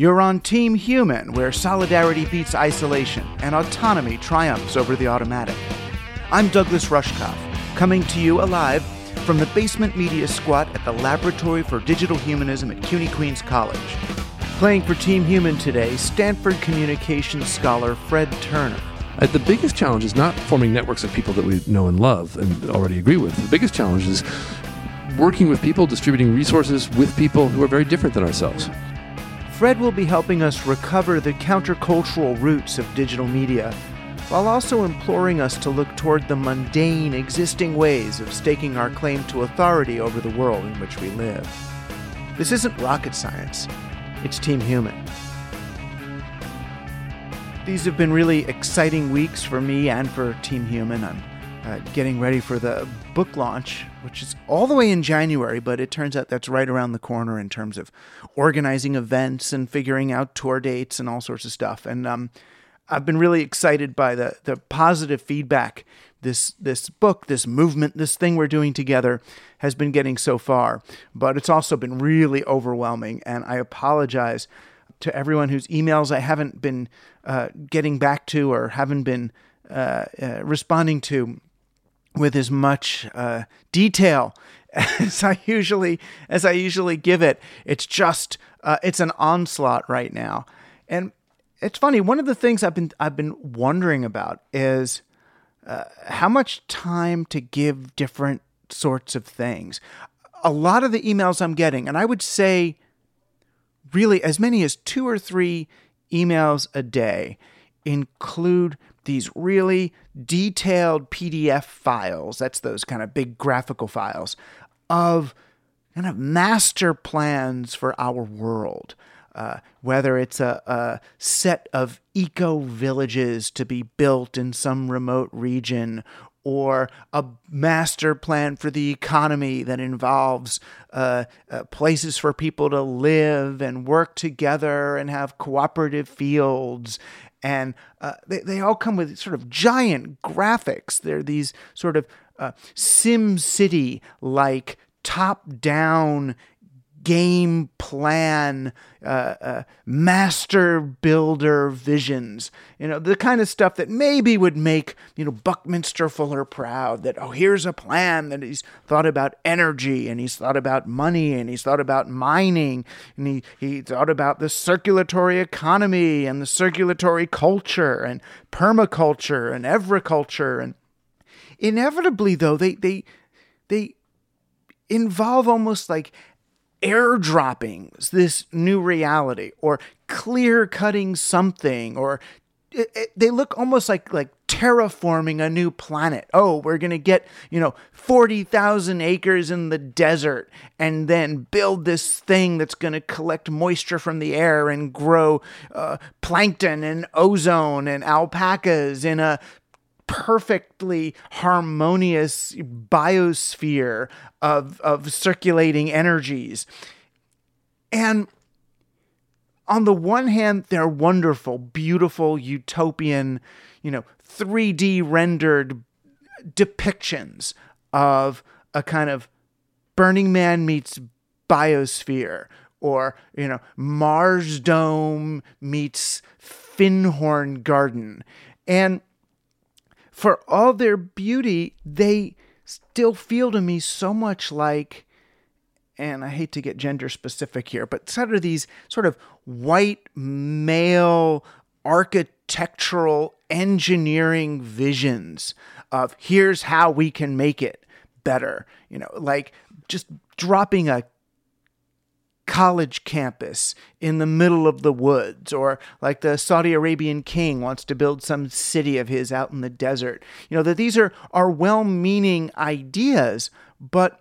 You're on Team Human, where solidarity beats isolation and autonomy triumphs over the automatic. I'm Douglas Rushkoff, coming to you alive from the basement media squat at the Laboratory for Digital Humanism at CUNY Queens College. Playing for Team Human today, Stanford communications scholar Fred Turner. Uh, the biggest challenge is not forming networks of people that we know and love and already agree with. The biggest challenge is working with people, distributing resources with people who are very different than ourselves. Fred will be helping us recover the countercultural roots of digital media, while also imploring us to look toward the mundane existing ways of staking our claim to authority over the world in which we live. This isn't rocket science, it's Team Human. These have been really exciting weeks for me and for Team Human. I'm uh, getting ready for the book launch, which is all the way in January, but it turns out that's right around the corner in terms of organizing events and figuring out tour dates and all sorts of stuff. And um, I've been really excited by the the positive feedback this this book, this movement, this thing we're doing together has been getting so far. But it's also been really overwhelming, and I apologize to everyone whose emails I haven't been uh, getting back to or haven't been uh, uh, responding to with as much uh, detail as I usually as I usually give it. It's just uh, it's an onslaught right now, and it's funny. One of the things I've been I've been wondering about is uh, how much time to give different sorts of things. A lot of the emails I'm getting, and I would say really as many as two or three emails a day, include these really detailed PDF files. That's those kind of big graphical files of kind of master plans for our world. Uh, whether it's a, a set of eco villages to be built in some remote region or a master plan for the economy that involves uh, uh, places for people to live and work together and have cooperative fields. And uh, they, they all come with sort of giant graphics. They're these sort of uh, Sim City like top down game plan, uh, uh, master builder visions. You know, the kind of stuff that maybe would make, you know, Buckminster Fuller proud that, oh, here's a plan that he's thought about energy and he's thought about money and he's thought about mining and he, he thought about the circulatory economy and the circulatory culture and permaculture and agriculture. And inevitably, though, they, they, they, involve almost like airdropping this new reality or clear cutting something or it, it, they look almost like like terraforming a new planet. Oh, we're going to get, you know, 40,000 acres in the desert and then build this thing that's going to collect moisture from the air and grow uh, plankton and ozone and alpacas in a perfectly harmonious biosphere of, of circulating energies. And on the one hand, they're wonderful, beautiful, utopian, you know, 3D rendered depictions of a kind of Burning Man meets biosphere or, you know, Mars Dome meets Findhorn Garden. And for all their beauty, they still feel to me so much like and I hate to get gender specific here, but sort of these sort of white male architectural engineering visions of here's how we can make it better. You know, like just dropping a college campus in the middle of the woods, or like the Saudi Arabian king wants to build some city of his out in the desert. You know, that these are, are well meaning ideas, but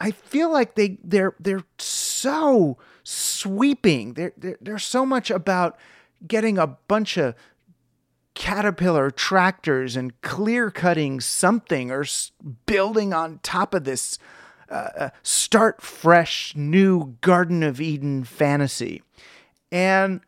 I feel like they they're they're so sweeping. They're they're, they're so much about getting a bunch of caterpillar tractors and clear cutting something or building on top of this uh, uh, start fresh new Garden of Eden fantasy. And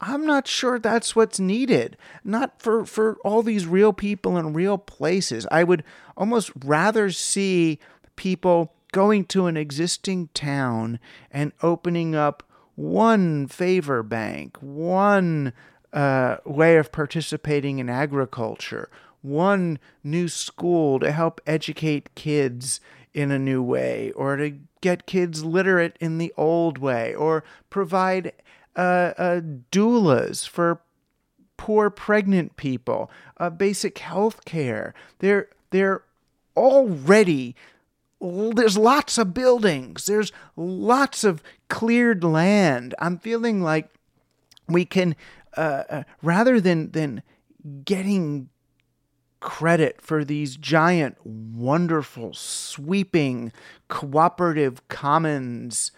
I'm not sure that's what's needed. Not for, for all these real people in real places. I would almost rather see people going to an existing town and opening up one favor bank, one uh, way of participating in agriculture, one new school to help educate kids in a new way, or to get kids literate in the old way, or provide uh, uh, doulas for poor pregnant people, uh, basic health care. They're, they're already there's lots of buildings, there's lots of cleared land. I'm feeling like we can, uh, uh, rather than than getting credit for these giant, wonderful, sweeping, cooperative commons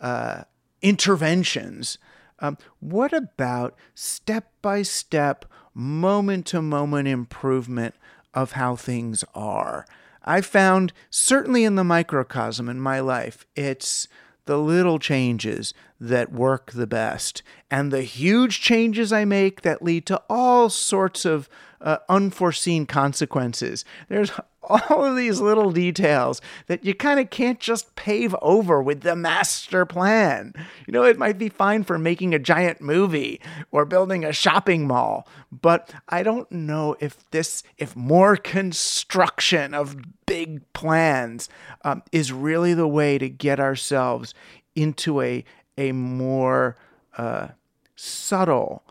uh, interventions. Um, what about step by step, moment to moment improvement of how things are? I found, certainly in the microcosm in my life, it's the little changes that work the best and the huge changes I make that lead to all sorts of uh, unforeseen consequences. There's all of these little details that you kind of can't just pave over with the master plan. You know, it might be fine for making a giant movie or building a shopping mall, but I don't know if this, if more construction of big plans um, is really the way to get ourselves into a, a more uh, subtle,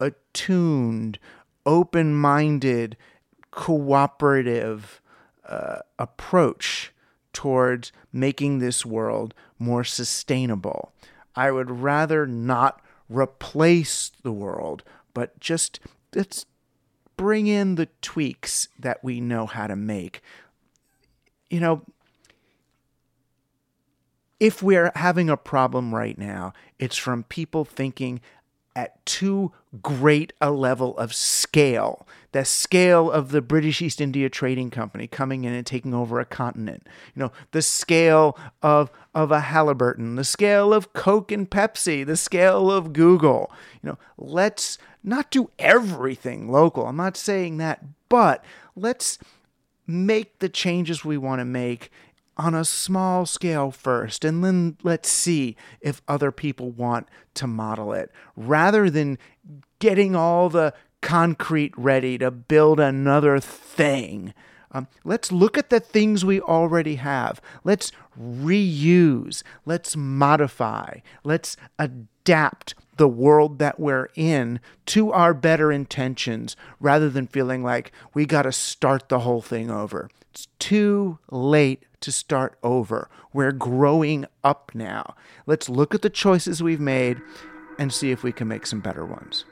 attuned, open minded, cooperative uh, approach towards making this world more sustainable. I would rather not replace the world, but just let's bring in the tweaks that we know how to make. You know, if we're having a problem right now, it's from people thinking at too great a level of scale. The scale of the British East India Trading Company coming in and taking over a continent. You know, the scale of of a Halliburton, the scale of Coke and Pepsi, the scale of Google. You know, let's not do everything local. I'm not saying that, but let's make the changes we want to make on a small scale first, and then let's see if other people want to model it, rather than getting all the concrete ready to build another thing. Um, let's look at the things we already have. Let's reuse. Let's modify. Let's adapt the world that we're in to our better intentions rather than feeling like we got to start the whole thing over. It's too late to start over. We're growing up now. Let's look at the choices we've made and see if we can make some better ones.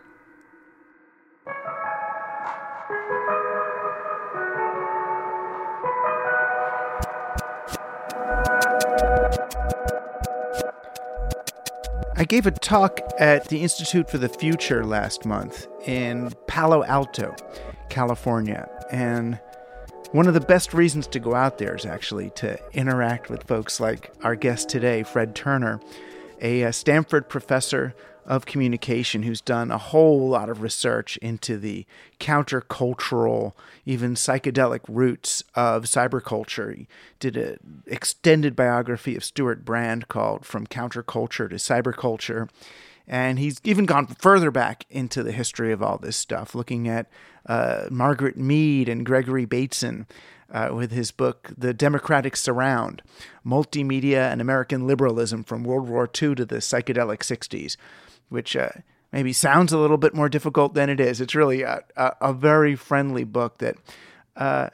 I gave a talk at the Institute for the Future last month in Palo Alto, California. And one of the best reasons to go out there is actually to interact with folks like our guest today, Fred Turner, a, Stanford professor of communication who's done a whole lot of research into the countercultural, even psychedelic roots of cyberculture. He did an extended biography of Stewart Brand called From Counterculture to Cyberculture. And he's even gone further back into the history of all this stuff, looking at uh, Margaret Mead and Gregory Bateson uh, with his book, The Democratic Surround Multimedia and American Liberalism from World War II to the Psychedelic 60s which uh, maybe sounds a little bit more difficult than it is. It's really a, a, a very friendly book that uh,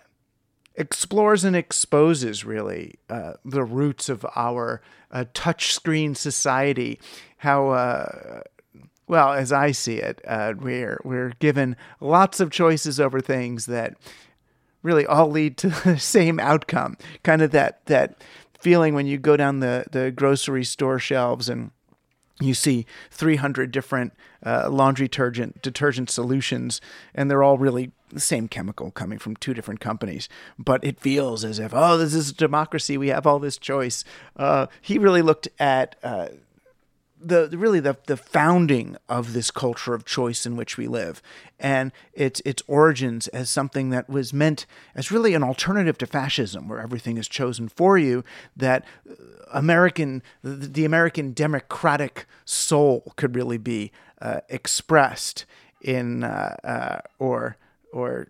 explores and exposes really uh, the roots of our uh, touchscreen society. How uh, well, as I see it, uh, we're we're given lots of choices over things that really all lead to the same outcome. Kind of that that feeling when you go down the the grocery store shelves and you see 300 different uh, laundry detergent detergent solutions and they're all really the same chemical coming from two different companies. But it feels as if oh this is a democracy. We have all this choice. Uh, he really looked at uh, the really the the founding of this culture of choice in which we live. And its its origins as something that was meant as really an alternative to fascism where everything is chosen for you that American the American democratic soul could really be uh, expressed in uh, uh, or or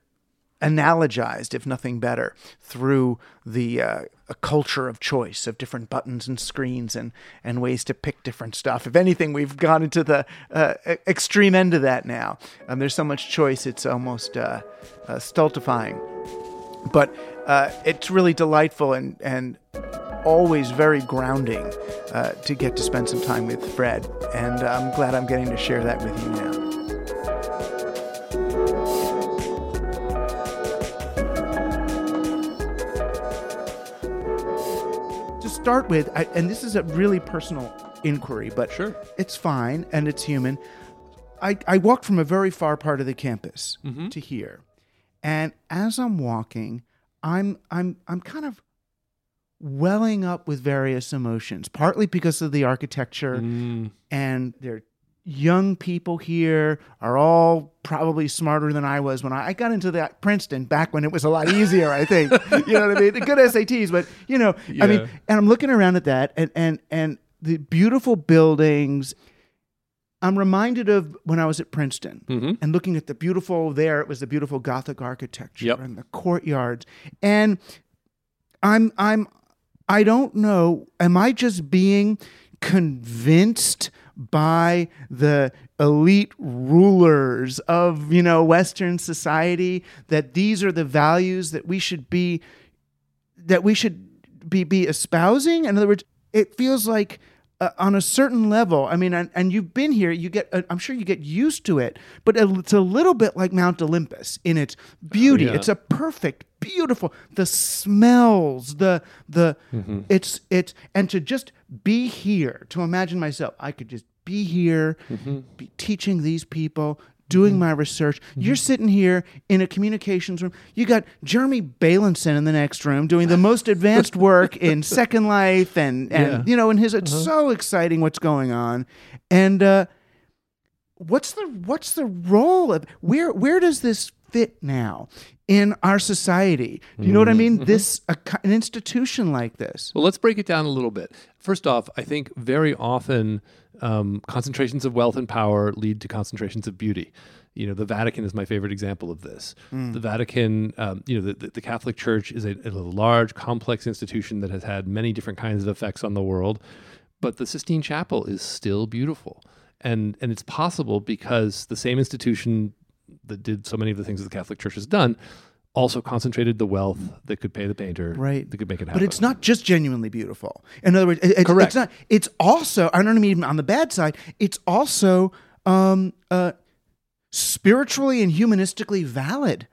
analogized, if nothing better, through the uh, a culture of choice of different buttons and screens and, and ways to pick different stuff. If anything, we've gone into the uh, extreme end of that now. Um, there's so much choice, it's almost uh, uh stultifying. But uh, it's really delightful and, and always very grounding uh, to get to spend some time with Fred. And I'm glad I'm getting to share that with you now. Start with, I, and this is a really personal inquiry, but sure, it's fine and it's human. I, I walked from a very far part of the campus mm-hmm. to here, and as I'm walking, I'm I'm I'm kind of welling up with various emotions, partly because of the architecture mm. and there young people here are all probably smarter than I was when I, I, got into that Princeton back when it was a lot easier, I think. you know what I mean? The good SATs, but you know, yeah. I mean, and I'm looking around at that and and and the beautiful buildings. I'm reminded of when I was at Princeton mm-hmm. and looking at the beautiful there, it was the beautiful Gothic architecture yep. and the courtyards. And I'm I'm I don't know, am I just being convinced by the elite rulers of you know western society that these are the values that we should be that we should be be espousing in other words it feels like uh, on a certain level i mean and, and you've been here you get uh, i'm sure you get used to it but it's a little bit like mount olympus in its beauty oh, yeah. it's a perfect beautiful the smells the the mm-hmm. it's it's and to just be here to imagine myself i could just be here mm-hmm. be teaching these people doing mm-hmm. my research mm-hmm. you're sitting here in a communications room you got jeremy bailenson in the next room doing the most advanced work in second life and and yeah. you know in his it's uh-huh. so exciting what's going on and uh what's the what's the role of where where does this fit now in our society. Do you know what I mean? Mm-hmm. This a, an institution like this. Well, let's break it down a little bit. First off, I think very often um, concentrations of wealth and power lead to concentrations of beauty. You know, the Vatican is my favorite example of this. Mm. The Vatican, um, you know, the, the, Catholic Church is a, a large, complex institution that has had many different kinds of effects on the world, but the Sistine Chapel is still beautiful. And, and it's possible because the same institution that did so many of the things that the Catholic Church has done also concentrated the wealth that could pay the painter, right? That could make it happen. But it's not just genuinely beautiful. In other words, it, correct. It's not. It's also. I don't mean on the bad side. It's also um, uh, spiritually and humanistically valid.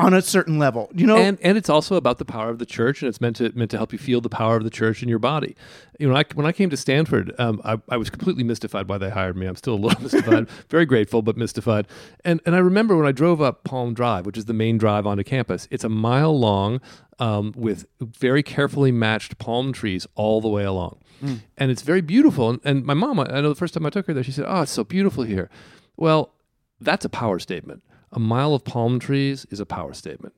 On a certain level. You know, and and it's also about the power of the church, and it's meant to meant to help you feel the power of the church in your body. You know, I, when I came to Stanford, um, I, I was completely mystified why they hired me. I'm still a little mystified, very grateful, but mystified. And and I remember when I drove up Palm Drive, which is the main drive onto campus. It's a mile long, um, with very carefully matched palm trees all the way along, and it's very beautiful. And, and my mom, I know the first time I took her there, she said, "Oh, it's so beautiful here." Well, that's a power statement. A mile of palm trees is a power statement.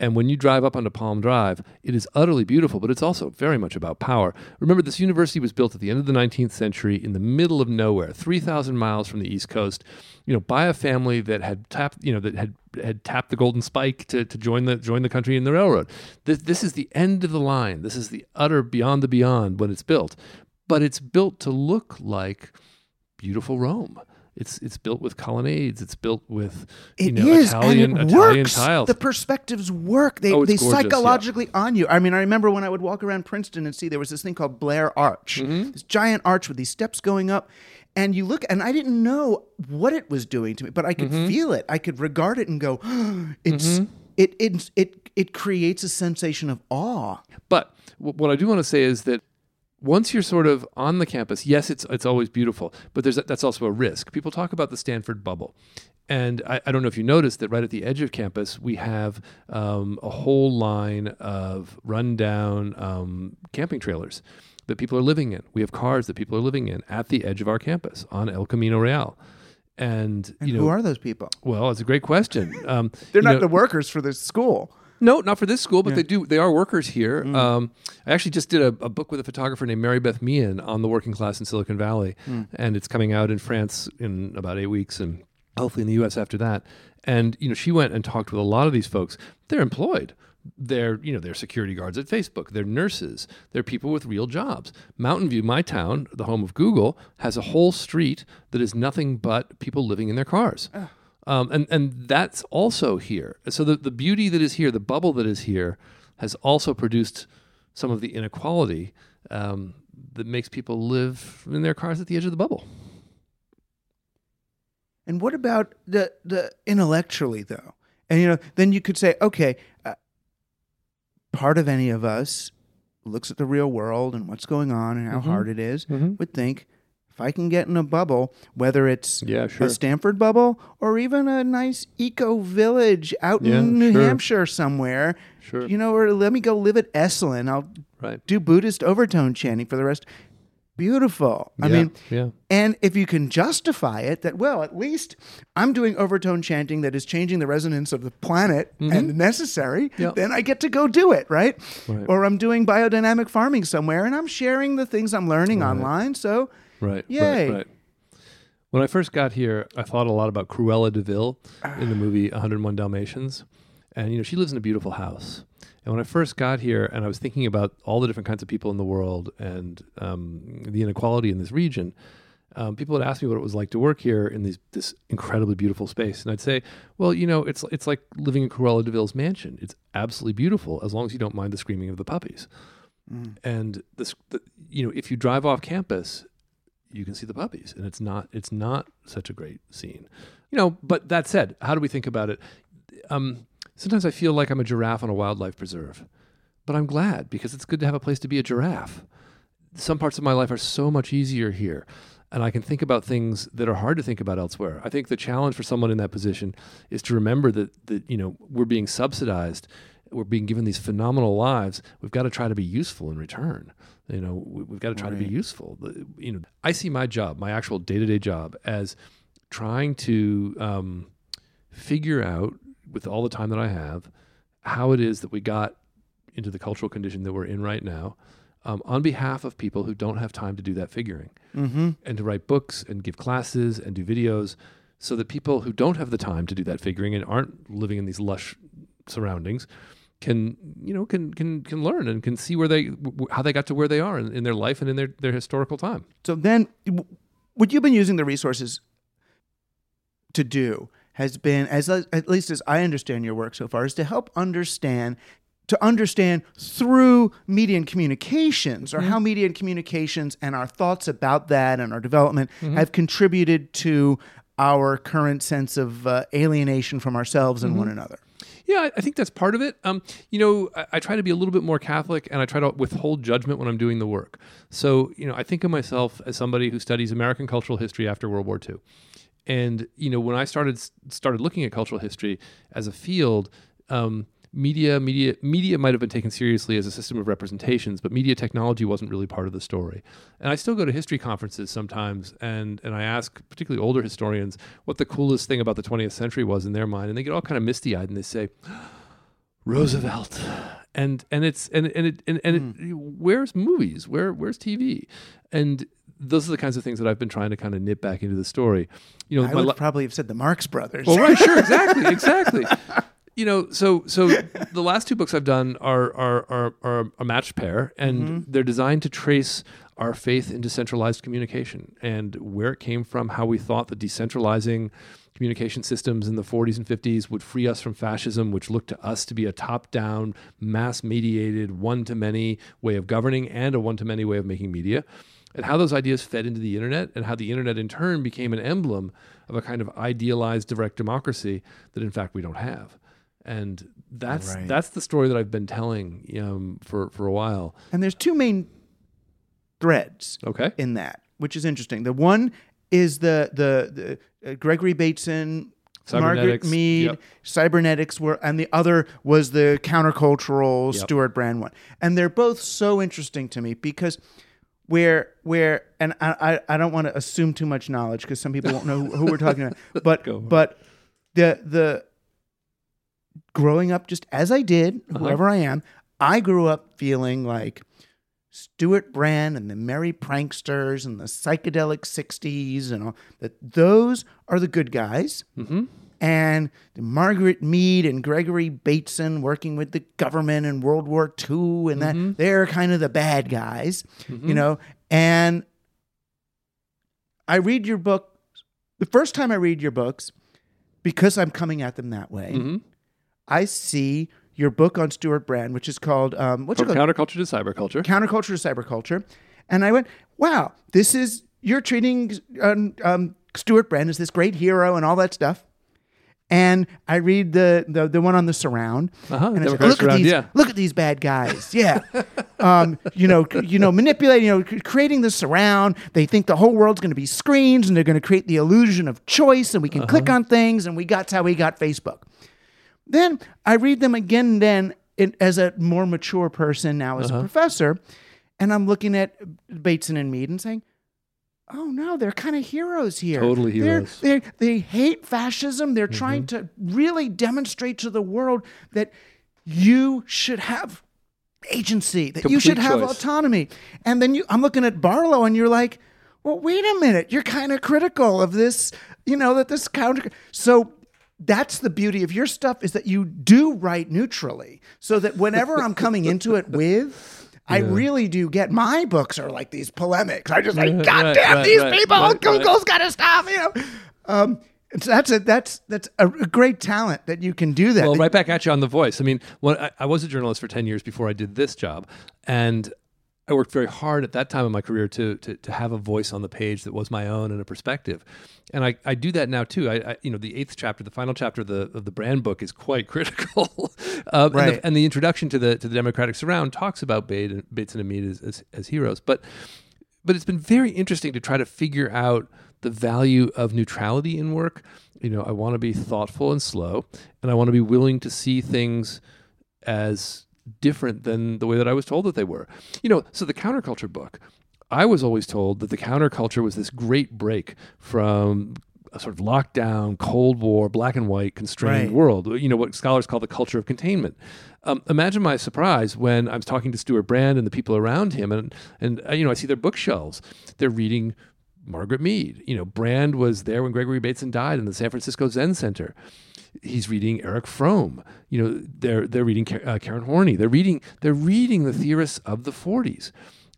And when you drive up onto Palm Drive, it is utterly beautiful, but it's also very much about power. Remember, this university was built at the end of the 19th century in the middle of nowhere, 3,000 miles from the East Coast, you know, by a family that had tapped, you know, that had had tapped the golden spike to, to join the join the country in the railroad. This, this is the end of the line. This is the utter beyond the beyond when it's built. But it's built to look like beautiful Rome. It's it's built with colonnades. It's built with you It know is, Italian and it Italian works. tiles. The perspectives work. They Oh, they gorgeous, yeah. psychologically on you. I mean, I remember when I would walk around Princeton and see there was this thing called Blair Arch, Mm-hmm. this giant arch with these steps going up. And you look, and I didn't know what it was doing to me, but I could Mm-hmm. feel it. I could regard it and go, "It's it it it it creates a sensation of awe." But what I do want to say is that once you're sort of on the campus, yes, it's it's always beautiful, but there's that's also a risk. People talk about the Stanford bubble. And I, I don't know if you noticed that right at the edge of campus, we have um, a whole line of rundown um, camping trailers that people are living in. We have cars that people are living in at the edge of our campus on El Camino Real. And, And you know, who are those people? well, it's a great question. Um, They're not know- the workers for this school. No, not for this school, but they do. They are workers here. Mm. Um, I actually just did a, a book with a photographer named Mary Beth Meehan on the working class in Silicon Valley, Mm. and it's coming out in France in about eight weeks, and hopefully in the U.S. after that. And you know, she went and talked with a lot of these folks. They're employed. They're you know they're security guards at Facebook. They're nurses. They're people with real jobs. Mountain View, my town, the home of Google, has a whole street that is nothing but people living in their cars. Um, and, and that's also here. So the, the beauty that is here, the bubble that is here, has also produced some of the inequality um, that makes people live in their cars at the edge of the bubble. And what about the the intellectually though? And you know, then you could say, okay, uh, part of any of us looks at the real world and what's going on and how hard it is, would think if I can get in a bubble, whether it's Yeah, sure. a Stanford bubble or even a nice eco village out Yeah, in New sure. Hampshire somewhere, Sure. you know, or let me go live at Esalen. I'll Right. do Buddhist overtone chanting for the rest. Beautiful. I Yeah, mean, yeah. and if you can justify it, that, well, at least I'm doing overtone chanting that is changing the resonance of the planet and necessary, Mm-hmm. Then I get to go do it, right? Right. Or I'm doing biodynamic farming somewhere and I'm sharing the things I'm learning online. So, Right. Yay. Right. Right. When I first got here, I thought a lot about Cruella de Vil in the movie 101 Dalmatians. And, you know, she lives in a beautiful house. And when I first got here and I was thinking about all the different kinds of people in the world and um, the inequality in this region, um, people would ask me what it was like to work here in these, this incredibly beautiful space. And I'd say, well, you know, it's, it's like living in Cruella de Vil's mansion. It's absolutely beautiful as long as you don't mind the screaming of the puppies. And this, the, you know, if you drive off campus, you can see the puppies and it's not it's not such a great scene. You know but that said how do we think about it? Um, sometimes i feel like i'm a giraffe on a wildlife preserve but i'm glad because it's good to have a place to be a giraffe. Some parts of my life are so much easier here and i can think about things that are hard to think about elsewhere. I think the challenge for someone in that position is to remember that that you know we're being subsidized we're being given these phenomenal lives we've got to try to be useful in return. You know we- we've got to try to be useful. You know i see my job my actual day-to-day job as trying to um, figure out with all the time that i have how it is that we got into the cultural condition that we're in right now um, on behalf of people who don't have time to do that figuring. Mm-hmm. and to write books and give classes and do videos so that people who don't have the time to do that figuring and aren't living in these lush surroundings can you know can can can learn and can see where they w- how they got to where they are in, in their life and in their their historical time. So then, what you've been using the resources to do has been, as at least as I understand your work so far, is to help understand to understand through media and communications or mm-hmm. how media and communications and our thoughts about that and our development mm-hmm. have contributed to our current sense of uh, alienation from ourselves and one mm-hmm. another. Yeah, I- think that's part of it. Um, you know, I, I try to be a little bit more Catholic, and I try to withhold judgment when I'm doing the work. So, you know, I think of myself as somebody who studies American cultural history after World War II. And you know, when I started started looking at cultural history as a field, um, media media media might have been taken seriously as a system of representations, but media technology wasn't really part of the story. And I still go to history conferences sometimes, and and I ask particularly older historians what the coolest thing about the 20th century was in their mind, and they get all kind of misty eyed and they say. Roosevelt, and and it's and and it and, and it, hmm. where's movies? Where where's TV? And those are the kinds of things that I've been trying to kind of nip back into the story. You know, I would la- probably have said the Marx Brothers. well, right, sure, exactly, exactly. You know, so so the last two books I've done are are are, are a matched pair, and mm-hmm. they're designed to trace our faith in decentralized communication and where it came from, how we thought that decentralizing communication systems in the 40s and 50s would free us from fascism, which looked to us to be a top-down, mass-mediated, one-to-many way of governing and a one-to-many way of making media and how those ideas fed into the internet and how the internet in turn became an emblem of a kind of idealized direct democracy that in fact we don't have and that's Right. that's the story that I've been telling um, for for a while. And there's two main threads Okay. in that, which is interesting. The one is the the, the uh, Gregory Bateson, Margaret Mead, yep. cybernetics were, and the other was the countercultural Yep. Stewart Brand one, and they're both so interesting to me because. Where, where, and I, I, I don't want to assume too much knowledge because some people won't know who, who we're talking about. But, Go for it. but the, the, growing up just as I did, Uh-huh. whoever I am, I grew up feeling like Stewart Brand and the Merry Pranksters and the psychedelic 60s and all that those are the good guys. Mm-hmm. And the Margaret Mead and Gregory Bateson working with the government in World War II and that they're kind of the bad guys, you know. And I read your book the first time I read your books because I'm coming at them that way. I see your book on Stewart Brand, which is called um, what's it From called? counterculture to cyberculture. Counterculture to Cyberculture, and I went, "Wow, this is you're treating um, um, Stewart Brand as this great hero and all that stuff." And I read the the, the one on the surround, Uh-huh, and I said, look at these yeah. look at these bad guys, yeah. um, you know, you know, manipulating, you know, creating the surround. They think the whole world's going to be screens, and they're going to create the illusion of choice, and we can click Uh-huh. on things, and we got how we got Facebook. Then I read them again then in, as a more mature person now as Uh-huh. a professor, and I'm looking at Bateson and Mead and saying, "Oh no, they're kind of heroes here. Totally They're- heroes. They're, they hate fascism. They're trying Mm-hmm. to really demonstrate to the world that you should have agency, that you should have choice. autonomy." And then you, I'm looking at Barlow, and you're like, "Well, wait a minute. You're kind of critical of this. You know that this counter." So that's the beauty of your stuff is that you do write neutrally so that whenever i'm coming into it with i really do get my books are like these polemics. I just like god right, damn right, these right, people google's got to stop you know. Um it's, that's a that's that's a, a great talent that you can do that. Well, right back at you on the voice. I mean, when I, I was a journalist for ten years before I did this job, and I worked very hard at that time in my career to to, to have a voice on the page that was my own and a perspective. And I, I do that now too. I, I you know the eighth chapter, the final chapter of the of the brand book is quite critical. um, and, Right. the, and the introduction to the to the Democratic Surround talks about Bates and, Bates and Mead as, as as heroes, but but it's been very interesting to try to figure out the value of neutrality in work. You know, I want to be thoughtful and slow, and I want to be willing to see things as different than the way that I was told that they were. You know, so the counterculture book, I was always told that the counterculture was this great break from a sort of lockdown, Cold War, black and white, constrained Right. world. You know, what scholars call the culture of containment. Um, imagine my surprise when I was talking to Stewart Brand and the people around him, and and uh, you know, I see their bookshelves. They're reading Margaret Mead. You know, Brand was there when Gregory Bateson died in the San Francisco Zen Center. He's reading Erich Fromm. You know, they're they're reading uh, Karen Horney. They're reading they're reading the theorists of the 40s.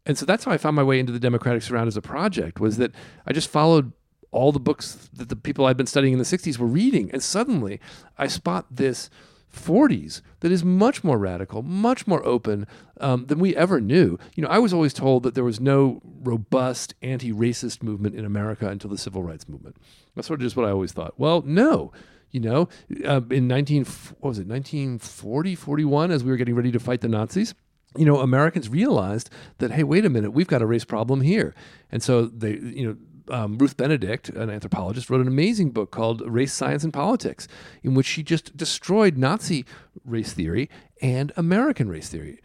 And so that's how I found my way into the Democratic Surround as a project was that I just followed all the books that the people I'd been studying in the 60s were reading and suddenly I spot this 40s that is much more radical, much more open um, than we ever knew. You know, I was always told that there was no robust anti-racist movement in America until the civil rights movement. That's sort of just what I always thought. Well, no. You know, uh, in 19 what was it 1940, 41, as we were getting ready to fight the Nazis, you know, Americans realized that hey, wait a minute, we've got a race problem here, and so they, you know, um, Ruth Benedict, an anthropologist, wrote an amazing book called Race, Science, and Politics, in which she just destroyed Nazi race theory and American race theory.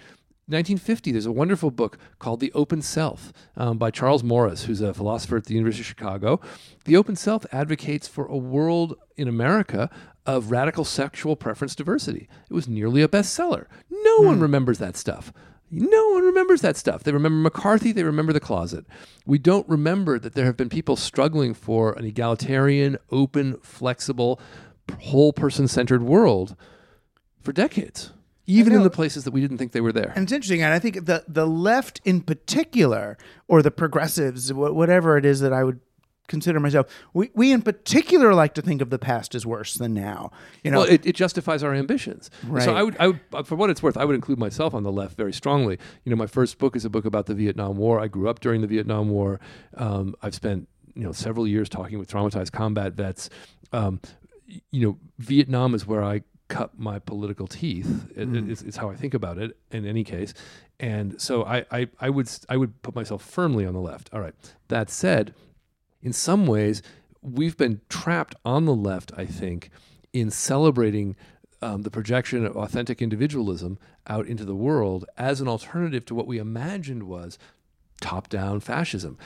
1950, there's a wonderful book called The Open Self um, by Charles Morris, who's a philosopher at the University of Chicago. The Open Self advocates for a world in America of radical sexual preference diversity. It was nearly a bestseller. No one remembers that stuff. No one remembers that stuff. They remember McCarthy, they remember the closet. We don't remember that there have been people struggling for an egalitarian, open, flexible, whole person centered world for decades, even in the places that we didn't think they were there. And it's interesting, and I think the the left in particular, or the progressives, whatever it is that I would consider myself, we, we in particular like to think of the past as worse than now. You know, well, it, it justifies our ambitions. Right. So I would, I would, uh, for what it's worth, I would include myself on the left very strongly. You know, my first book is a book about the Vietnam War. I grew up during the Vietnam War. Um, I've spent you know several years talking with traumatized combat vets. Um, you know, Vietnam is where I cut my political teeth. It, it's, it's how I think about it. In any case, and so I, I, I would, I would put myself firmly on the left. All right. That said, in some ways, we've been trapped on the left, I think, in celebrating um, the projection of authentic individualism out into the world as an alternative to what we imagined was top down fascism.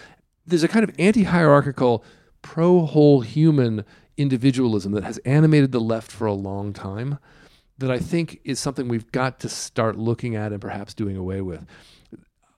There's a kind of anti hierarchical, pro whole human individualism that has animated the left for a long time that I think is something we've got to start looking at and perhaps doing away with.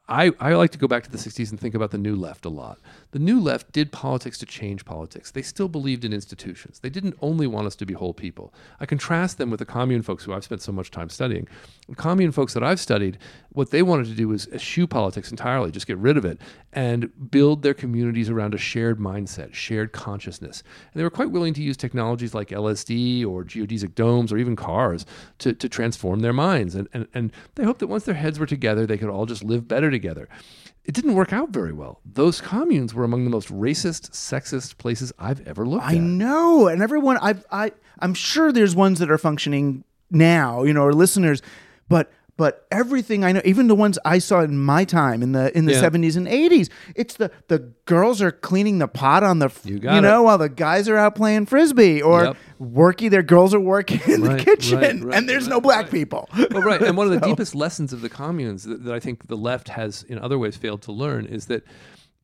I, I like to go back to the 60s and think about the new left a lot. The new left did politics to change politics. They still believed in institutions. They didn't only want us to be whole people. I contrast them with the commune folks who I've spent so much time studying. The commune folks that I've studied, what they wanted to do was eschew politics entirely, just get rid of it, and build their communities around a shared mindset, shared consciousness. And they were quite willing to use technologies like LSD or geodesic domes or even cars to, to transform their minds. And, and, and they hoped that once their heads were together, they could all just live better together. It didn't work out very well. Those communes were among the most racist, sexist places I've ever looked I at. know, and everyone, I, I, I'm sure there's ones that are functioning now, you know, or listeners, but but everything I know, even the ones I saw in my time in the in the Yeah. 70s and 80s, it's the the girls are cleaning the pot on the You got know it. while the guys are out playing frisbee or Yep. working. Their girls are working in Right, the kitchen, right, right, and there's no black people. well, right. And one of the So- deepest lessons of the communes that, that I think the left has, in other ways, failed to learn is that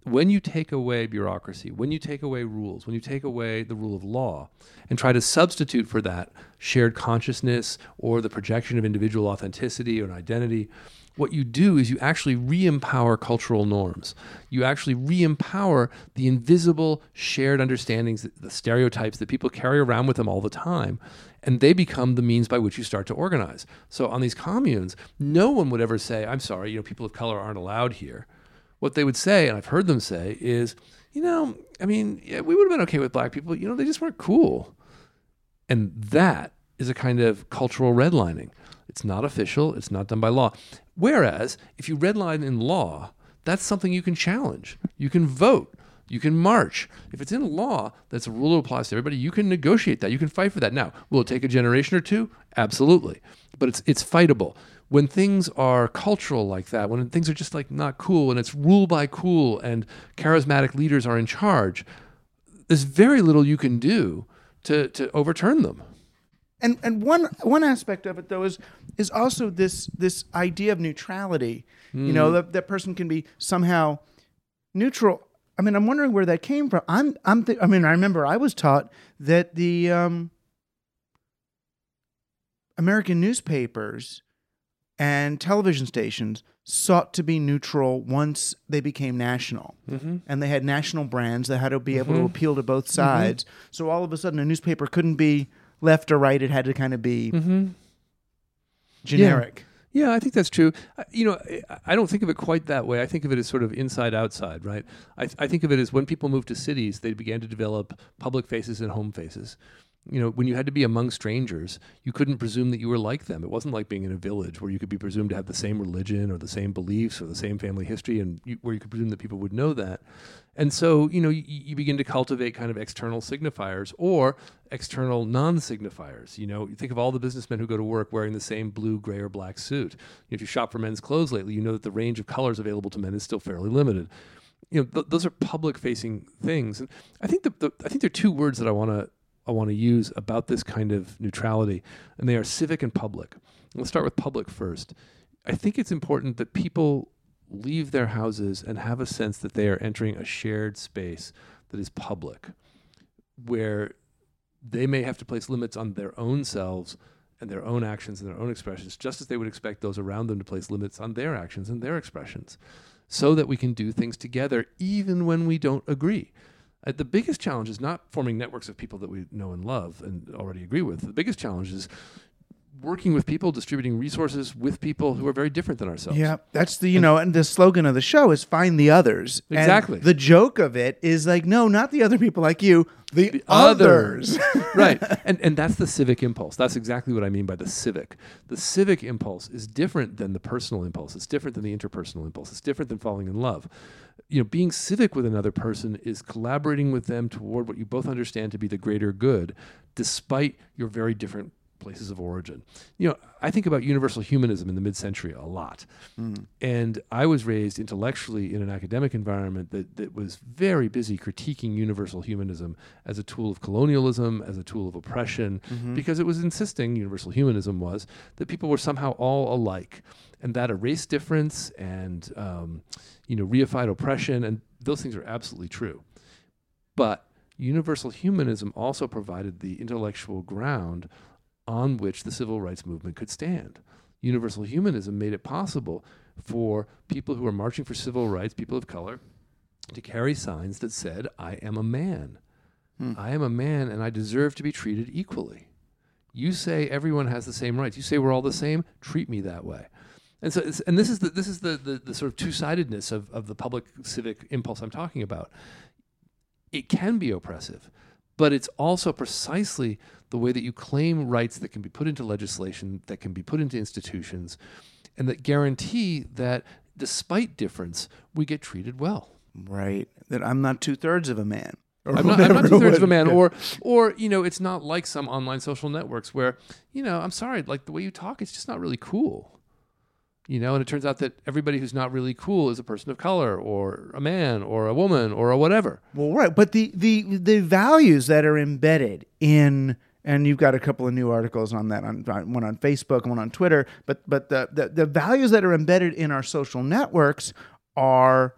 when you take away bureaucracy, when you take away rules, when you take away the rule of law, and try to substitute for that shared consciousness or the projection of individual authenticity or an identity, what you do is you actually re empower cultural norms. You actually re empower the invisible shared understandings, the stereotypes that people carry around with them all the time. And they become the means by which you start to organize. So on these communes, no one would ever say, I'm sorry, you know, people of color aren't allowed here. What they would say, and I've heard them say, is, you know, I mean, yeah, we would have been okay with black people. You know, they just weren't cool. And that is a kind of cultural redlining. It's not official, it's not done by law. Whereas if you redline in law, that's something you can challenge. You can vote. You can march. If it's in law, that's a rule that applies to everybody. You can negotiate that. You can fight for that. Now, will it take a generation or two? Absolutely. But it's it's fightable. When things are cultural like that, when things are just like not cool and it's rule by cool and charismatic leaders are in charge, there's very little you can do to to overturn them. and and one one aspect of it though is is also this this idea of neutrality. You know that that person can be somehow neutral. I mean, I'm wondering where that came from. I'm I'm th- I mean, I remember I was taught that the um, American newspapers and television stations sought to be neutral once they became national. Mm-hmm. And they had national brands that had to be able to mm-hmm. appeal to both mm-hmm. sides. So all of a sudden, a newspaper couldn't be left or right, it had to kind of be mm-hmm. generic. Yeah, I think that's true. I- You know, I- don't think of it quite that way. I think of it as sort of inside outside, right? I, I think of it as when people moved to cities, they began to develop public faces and home faces. You know, when you had to be among strangers, you couldn't presume that you were like them. It wasn't like being in a village where you could be presumed to have the same religion or the same beliefs or the same family history, and you, where you could presume that people would know that. And so, you know, you, you begin to cultivate kind of external signifiers or external non-signifiers. You know, you think of all the businessmen who go to work wearing the same blue, gray, or black suit. If you shop for men's clothes lately, you know that the range of colors available to men is still fairly limited. You know, th- those are public-facing things, and I think the, the I think there are two words that I want to I want to use about this kind of neutrality, and they are civic and public. Let's start with public first. I think it's important that people leave their houses and have a sense that they are entering a shared space that is public, where they may have to place limits on their own selves and their own actions and their own expressions, just as they would expect those around them to place limits on their actions and their expressions, so that we can do things together even when we don't agree. Uh, the biggest challenge is not forming networks of people that we know and love and already agree with. The biggest challenge is working with people, distributing resources with people who are very different than ourselves. Yeah, that's the you know, and the slogan of the show is "Find the others." And Exactly. the joke of it is like, no, not the other people like you, the, the others. others. right. And and that's the civic impulse. That's exactly what I mean by the civic. The civic impulse is different than the personal impulse. It's different than the interpersonal impulse. It's different than falling in love. You know, being civic with another person is collaborating with them toward what you both understand to be the greater good, despite your very different places of origin. You know, I think about universal humanism in the mid-century a lot. Mm. And I was raised intellectually in an academic environment that, that was very busy critiquing universal humanism as a tool of colonialism, as a tool of oppression, mm-hmm. because it was insisting, universal humanism was, that people were somehow all alike. And that a race difference and, um, you know, reified oppression, and those things are absolutely true. But universal humanism also provided the intellectual ground on which the civil rights movement could stand. Universal humanism made it possible for people who were marching for civil rights, people of color, to carry signs that said, I am a man. I am a man and I deserve to be treated equally. You say everyone has the same rights. You say we're all the same. Treat me that way. And so, and this is the this is the the, the sort of two sidedness of, of the public civic impulse I'm talking about. It can be oppressive, but it's also precisely the way that you claim rights that can be put into legislation, that can be put into institutions, and that guarantee that despite difference, we get treated well. right. That I'm not two thirds of a man. I'm not, I'm not two thirds of a man, or or you know, it's not like some online social networks where you know, I'm sorry, like the way you talk, it's just not really cool. You know, and it turns out that everybody who's not really cool is a person of color, or a man, or a woman, or a whatever. Well, right, but the the the values that are embedded in and you've got a couple of new articles on that on, on one on Facebook and one on Twitter, but but the, the the values that are embedded in our social networks are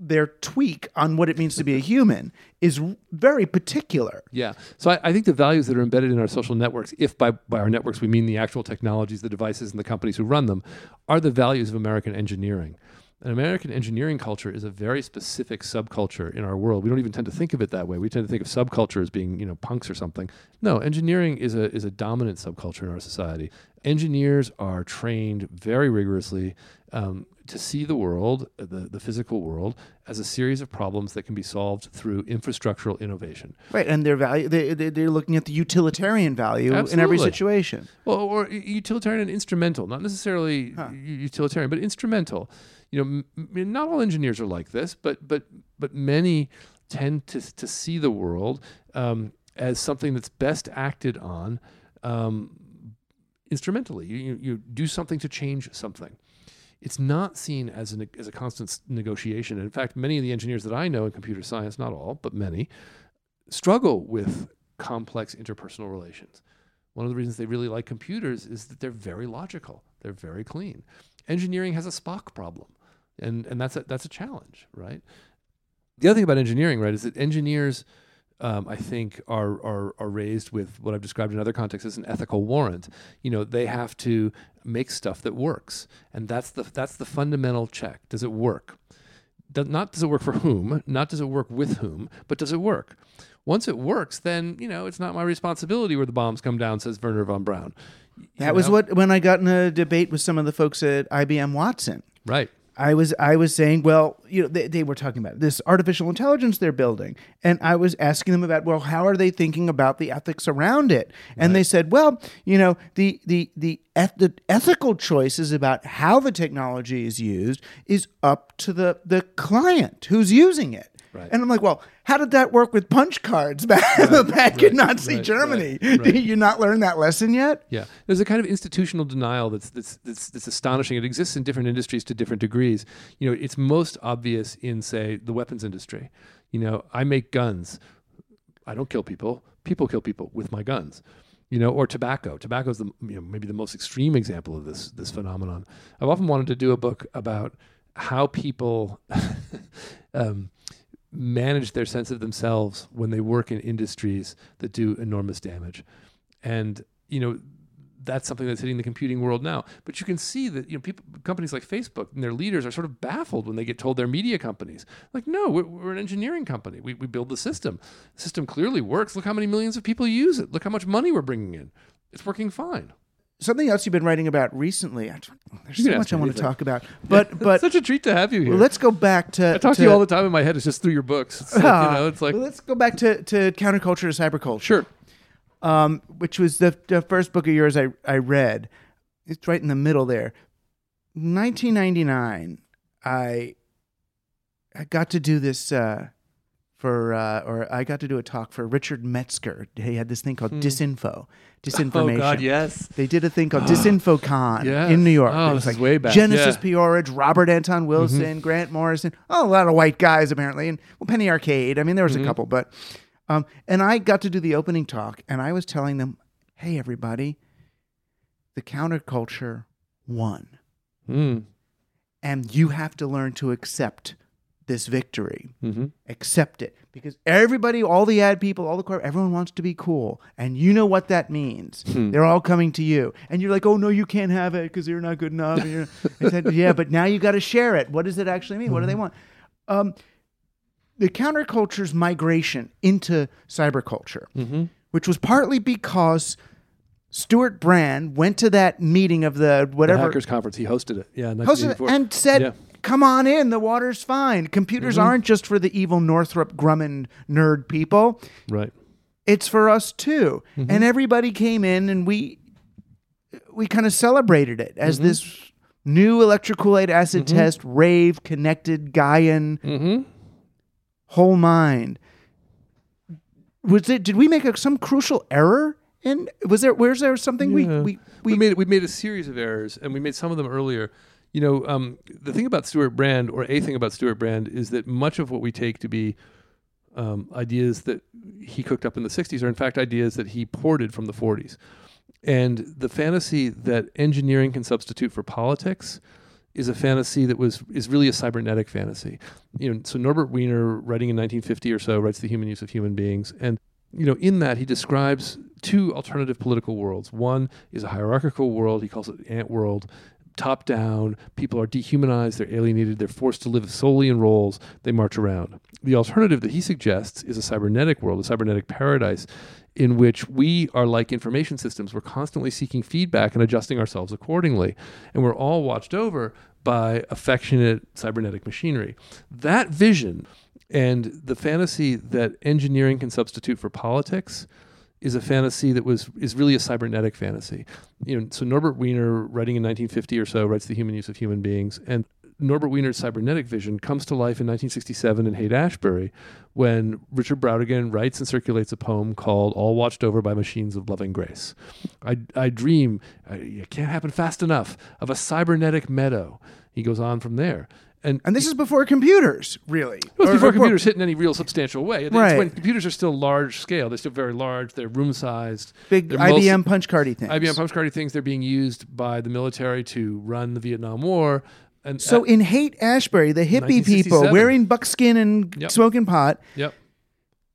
their tweak on what it means to be a human is very particular. Yeah. So I, I think the values that are embedded in our social networks, if by, by our networks we mean the actual technologies, the devices, and the companies who run them, are the values of American engineering. And American engineering culture is a very specific subculture in our world. We don't even tend to think of it that way. We tend to think of subculture as being, you know, punks or something. No, engineering is a is a dominant subculture in our society. Engineers are trained very rigorously um, to see the world, the, the physical world, as a series of problems that can be solved through infrastructural innovation. Right, and their value they, they they're looking at the utilitarian value in every situation. Well, or utilitarian and instrumental, not necessarily u- utilitarian, but instrumental. You know, m- not all engineers are like this, but but but many tend to to see the world um, as something that's best acted on um, instrumentally. You, you you do something to change something. It's not seen as an as a constant negotiation. And in fact, many of the engineers that I know in computer science, not all, but many, struggle with complex interpersonal relations. One of the reasons they really like computers is that they're very logical. They're very clean. Engineering has a Spock problem, and and that's a, that's a challenge, right? The other thing about engineering, right, is that engineers, um, I think, are, are are raised with what I've described in other contexts as an ethical warrant. You know, they have to make stuff that works, and that's the that's the fundamental check. Does it work? Does, not does it work for whom, not does it work with whom, but does it work? Once it works, then you know it's not my responsibility where the bombs come down. Says Wernher von Braun. You That was what when I got in a debate with some of the folks at IBM Watson. Right. I was I was saying, well, you know, they, they were talking about this artificial intelligence they're building, and I was asking them about, well, how are they thinking about the ethics around it? And they said, well, you know, the the the, eth- the ethical choices about how the technology is used is up to the the client who's using it. Right. And I'm like, well, how did that work with punch cards back, back in Nazi right, Germany? right, right. Did you not learn that lesson yet? Yeah, there's a kind of institutional denial that's, that's that's that's astonishing. It exists in different industries to different degrees. You know, it's most obvious in say the weapons industry. You know, I make guns. I don't kill people. People kill people with my guns. You know, or tobacco. Tobacco is the you know maybe the most extreme example of this this phenomenon. I've often wanted to do a book about how people um, manage their sense of themselves when they work in industries that do enormous damage. And, you know, that's something that's hitting the computing world now. But you can see that, you know, people, companies like Facebook and their leaders are sort of baffled when they get told they're media companies. Like, no, we're, we're an engineering company. We, we build the system. The system clearly works. Look how many millions of people use it. Look how much money we're bringing in. It's working fine. Something else you've been writing about recently. I, there's so much I want to talk about, but such a treat to have you here. let's go back to. I talk to, you all the time in my head. It's just through your books. It's like, you know, it's like, Well, let's go back to, to counterculture to cyberculture. sure. um, which was the, the first book of yours I, I read. It's right in the middle there. 1999, I I got to do this uh, for, uh, or I got to do a talk for Richard Metzger. He had this thing called Disinfo, disinformation. Hmm. Oh, God, yes. They did a thing called DisinfoCon Yes. in New York. Oh, It was is way back. Genesis Yeah. Mm-hmm. P-Orridge, Robert Anton Wilson, Grant Morrison. Oh, a lot of white guys apparently, and well, Penny Arcade. I mean, there was Mm-hmm. a couple, but um, and I got to do the opening talk, and I was telling them, "Hey, everybody, the counterculture won, Mm. and you have to learn to accept this victory. hmm Accept it because everybody, all the ad people, all the corp, everyone wants to be cool, and you know what that means. Hmm. They're all coming to you, and you're like, "Oh no, you can't have it because you're not good enough." I said, "Yeah, but now you got to share it. What does it actually mean? What do they Hmm. want?" Um, the counterculture's migration into cyberculture, Mm-hmm. which was partly because Stewart Brand went to that meeting of the The whatever Hackers Conference. He hosted it. Yeah, hosted it and said, Yeah. "Come on in, the water's fine. Computers Mm-hmm. aren't just for the evil Northrop Grumman nerd people. Right. It's for us too." Mm-hmm. And everybody came in, and we we kind of celebrated it as Mm-hmm. this new electric aid acid test, rave, connected, Gaian, Mm-hmm. whole mind. Was it? Did we make a, some crucial error? And was there? where's there something we we we we made we made a series of errors, and we made some of them earlier. You know, um, the thing about Stewart Brand, or a thing about Stewart Brand, is that much of what we take to be um, ideas that he cooked up in the '60s are, in fact, ideas that he ported from the '40s. And the fantasy that engineering can substitute for politics is a fantasy that was is really a cybernetic fantasy. You know, so Norbert Wiener, writing in 1950 or so, writes the human use of human beings, and you know, in that he describes two alternative political worlds. One is a hierarchical world. He calls it ant world. Top down, people are dehumanized, they're alienated, they're forced to live solely in roles, they march around. The alternative that he suggests is a cybernetic world, a cybernetic paradise, in which we are like information systems. We're constantly seeking feedback and adjusting ourselves accordingly. And we're all watched over by affectionate cybernetic machinery. That vision and the fantasy that engineering can substitute for politics is a fantasy that was is really a cybernetic fantasy. You know, so Norbert Wiener, writing in 1950 or so, writes the human use of human beings, and Norbert Wiener's cybernetic vision comes to life in 1967 in Haight Ashbury, when Richard Brautigan writes and circulates a poem called "All Watched Over by Machines of Loving Grace." I, I dream, uh, it can't happen fast enough, of a cybernetic meadow. He goes on from there, and and this is before computers, really. it was Or- before or- computers hit in any real substantial way. It's Right. when computers are still large scale. They're still very large. They're room sized. big They're most- IBM punch cardy things. IBM punch cardy things. They're being used by the military to run the Vietnam War. And So uh, in Haight Ashbury, the hippie people wearing buckskin and Yep. smoking pot, yep.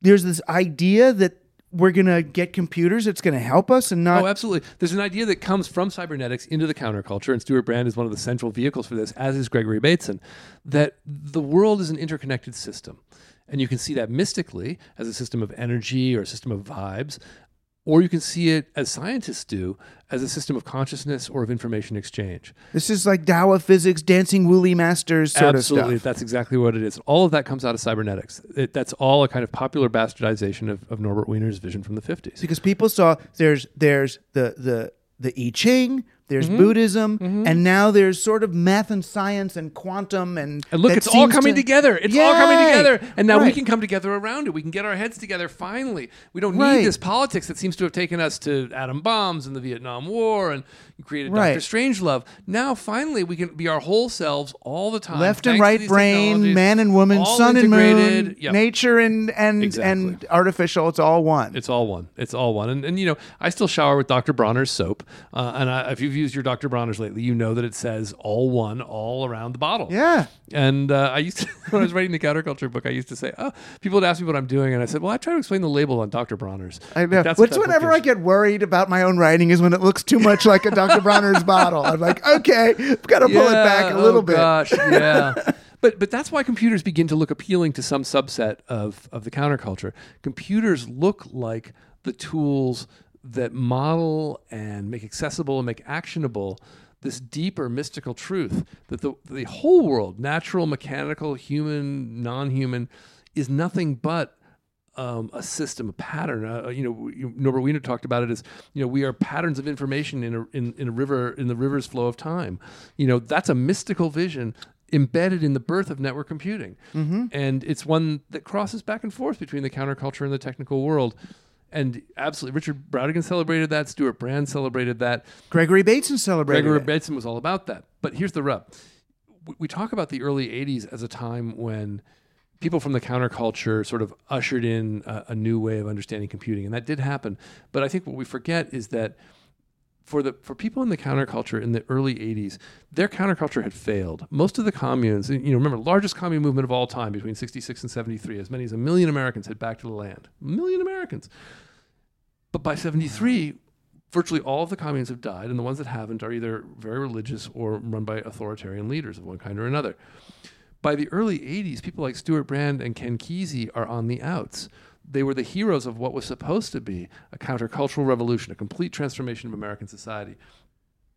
there's this idea that we're gonna get computers that's gonna help us and not. Oh, absolutely. There's an idea that comes from cybernetics into the counterculture, and Stewart Brand is one of the central vehicles for this, as is Gregory Bateson, that the world is an interconnected system. And you can see that mystically as a system of energy or a system of vibes. Or you can see it as scientists do as a system of consciousness or of information exchange. This is like Tao of physics, dancing Wu Li masters sort Absolutely, of stuff. that's exactly what it is. All of that comes out of cybernetics. It, that's all a kind of popular bastardization of, of Norbert Wiener's vision from the 50s. Because people saw there's there's the the the I Ching, there's Mm-hmm. Buddhism, and now there's sort of math and science and quantum and And look, it's all coming to- together. It's all coming together. And now we can come together around it. We can get our heads together finally. We don't need Right. this politics that seems to have taken us to atom bombs and the Vietnam War and created Right. Dr. Strangelove. Now finally we can be our whole selves all the time. left and right brain, man and woman, sun and moon. Yep. nature and and Exactly. and artificial. It's all one. It's all one. It's all one. And, and you know, I still shower with Dr. Bronner's soap. Uh, and I, if you've used your Dr. Bronner's lately, you know that it says all one all around the bottle. yeah. And uh, I used to, when I was writing the counterculture book, I used to say, oh, people would ask me what I'm doing. And I said, well, I try to explain the label on Dr. Bronner's. I know. That's Which whenever. I get worried about my own writing is when it looks too much like a Dr. Bronner's bottle. I'm like, okay, I've got to pull it back a little oh bit. Gosh, yeah. But, but that's why computers begin to look appealing to some subset of, of the counterculture. Computers look like the tools that model and make accessible and make actionable this deeper mystical truth that the, the whole world, natural, mechanical, human, non human, is nothing but um, a system, a pattern. Uh, you know, you- Norbert Wiener talked about it as you know we are patterns of information in a in, in a river in the river's flow of time. You know, that's a mystical vision embedded in the birth of network computing, and it's one that crosses back and forth between the counterculture and the technical world. And absolutely, Richard Brautigan celebrated that. Stewart Brand celebrated that. Gregory Bateson celebrated Gregory it. Bateson was all about that. But here's the rub. We, we talk about the early 80s as a time when people from the counterculture sort of ushered in a, a new way of understanding computing. And that did happen. But I think what we forget is that for the for people in the counterculture in the early 80s, their counterculture had failed. Most of the communes, you know, remember, largest commune movement of all time between 66 and 73, as many as a million Americans had back to the land. A million Americans. But by 73, virtually all of the communes have died, and the ones that haven't are either very religious or run by authoritarian leaders of one kind or another. By the early 80s, people like Stewart Brand and Ken Kesey are on the outs. They were the heroes of what was supposed to be a countercultural revolution, a complete transformation of American society.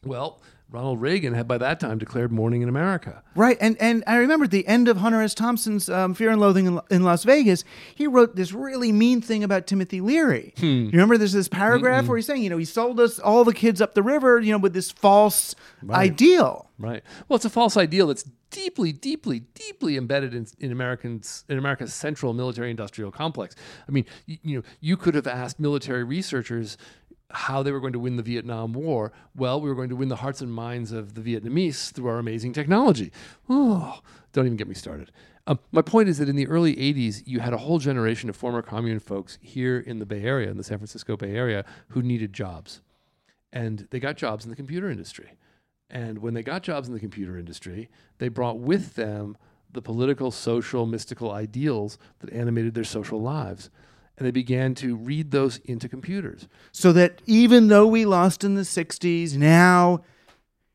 Well, Ronald Reagan had by that time declared morning in America. Right, and and I remember at the end of Hunter S. Thompson's um, Fear and Loathing in, in Las Vegas, he wrote this really mean thing about Timothy Leary. Hmm. You remember there's this paragraph where he's saying, you know, he sold us all the kids up the river, you know, with this false ideal. Right. Well, it's a false ideal that's deeply, deeply, deeply embedded in, in Americans in America's central military-industrial complex. I mean, you, you know, you could have asked military researchers how they were going to win the Vietnam War. Well, we were going to win the hearts and minds of the Vietnamese through our amazing technology. Oh, don't even get me started. Um, my point is that in the early 80s, you had a whole generation of former commune folks here in the Bay Area, in the San Francisco Bay Area, who needed jobs. And they got jobs in the computer industry. And when they got jobs in the computer industry, they brought with them the political, social, mystical ideals that animated their social lives. And they began to read those into computers. So that even though we lost in the 60s, now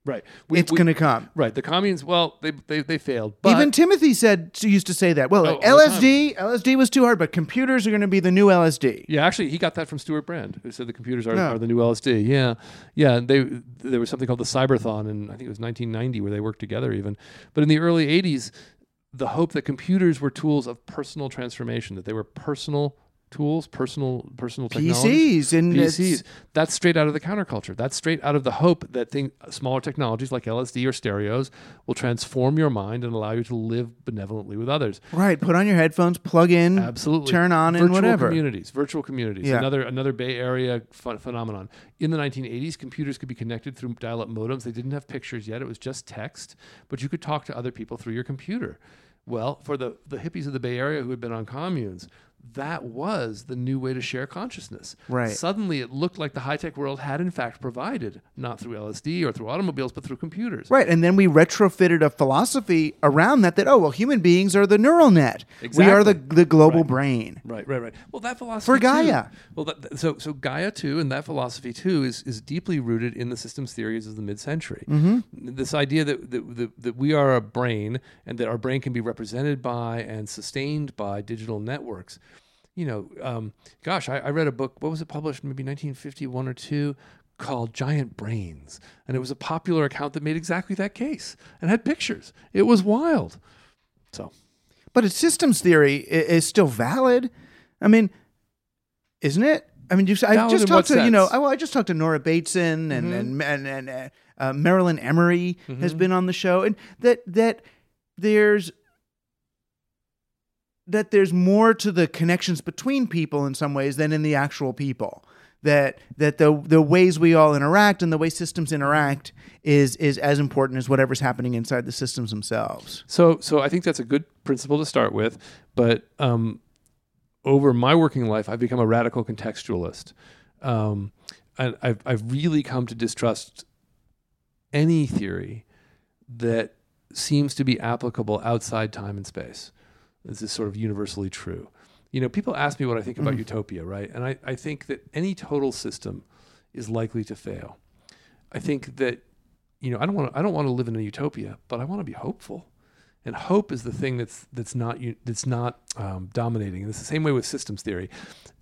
Right. it's going to come. Right. The communes, well, they, they, they failed. But Even Timothy said used to say that. Well, Oh, LSD, LSD was too hard, but computers are going to be the new LSD. Yeah, actually, he got that from Stewart Brand, who said the computers are, Yeah. are the new LSD. Yeah, yeah. and They there was something called the Cyberthon, and I think it was 1990 where they worked together even. But in the early 80s, the hope that computers were tools of personal transformation, that they were personal tools, personal personal. PCs and PCs. That's straight out of the counterculture. That's straight out of the hope that thing, smaller technologies like LSD or stereos will transform your mind and allow you to live benevolently with others. Right. Put on your headphones, plug in, Absolutely. turn on, virtual and whatever. communities, virtual communities. Yeah. Another another Bay Area ph- phenomenon. In the 1980s, computers could be connected through dial-up modems. They didn't have pictures yet; it was just text. But you could talk to other people through your computer. Well, for the the hippies of the Bay Area who had been on communes, that was the new way to share consciousness. Right. Suddenly, it looked like the high-tech world had in fact provided, not through LSD or through automobiles, but through computers. Right, and then we retrofitted a philosophy around that. That oh well, human beings are the neural net. We are the the global Right. brain. Right, right, right. Well, that philosophy For too- Gaia. well, that, so so Gaia too, and that philosophy too is is deeply rooted in the systems theories of the mid-century. Mm-hmm. This idea that, that that that we are a brain and that our brain can be represented by and sustained by digital networks you know, um, gosh, I, I read a book. What was it published? Maybe 1951 or two, called Giant Brains, and it was a popular account that made exactly that case and had pictures. It was wild. So, But its systems theory is still valid. I mean, isn't it? I mean, you, I just talked to you know. I, well, I just talked to Nora Bateson and and and, and uh, uh, Marilyn Emery has been on the show, and that that there's that there's more to the connections between people in some ways than in the actual people. That that the the ways we all interact and the way systems interact is is as important as whatever's happening inside the systems themselves. So, so I think that's a good principle to start with. But um, over my working life, I've become a radical contextualist, um, and I've I've really come to distrust any theory that seems to be applicable outside time and space. This is sort of universally true. You know, people ask me what I think about utopia, right? And I, I think that any total system is likely to fail. I think that, you know, I don't want to I don't want to live in a utopia, but I want to be hopeful and hope is the thing that's that's not that's not um, dominating. And it's the same way with systems theory.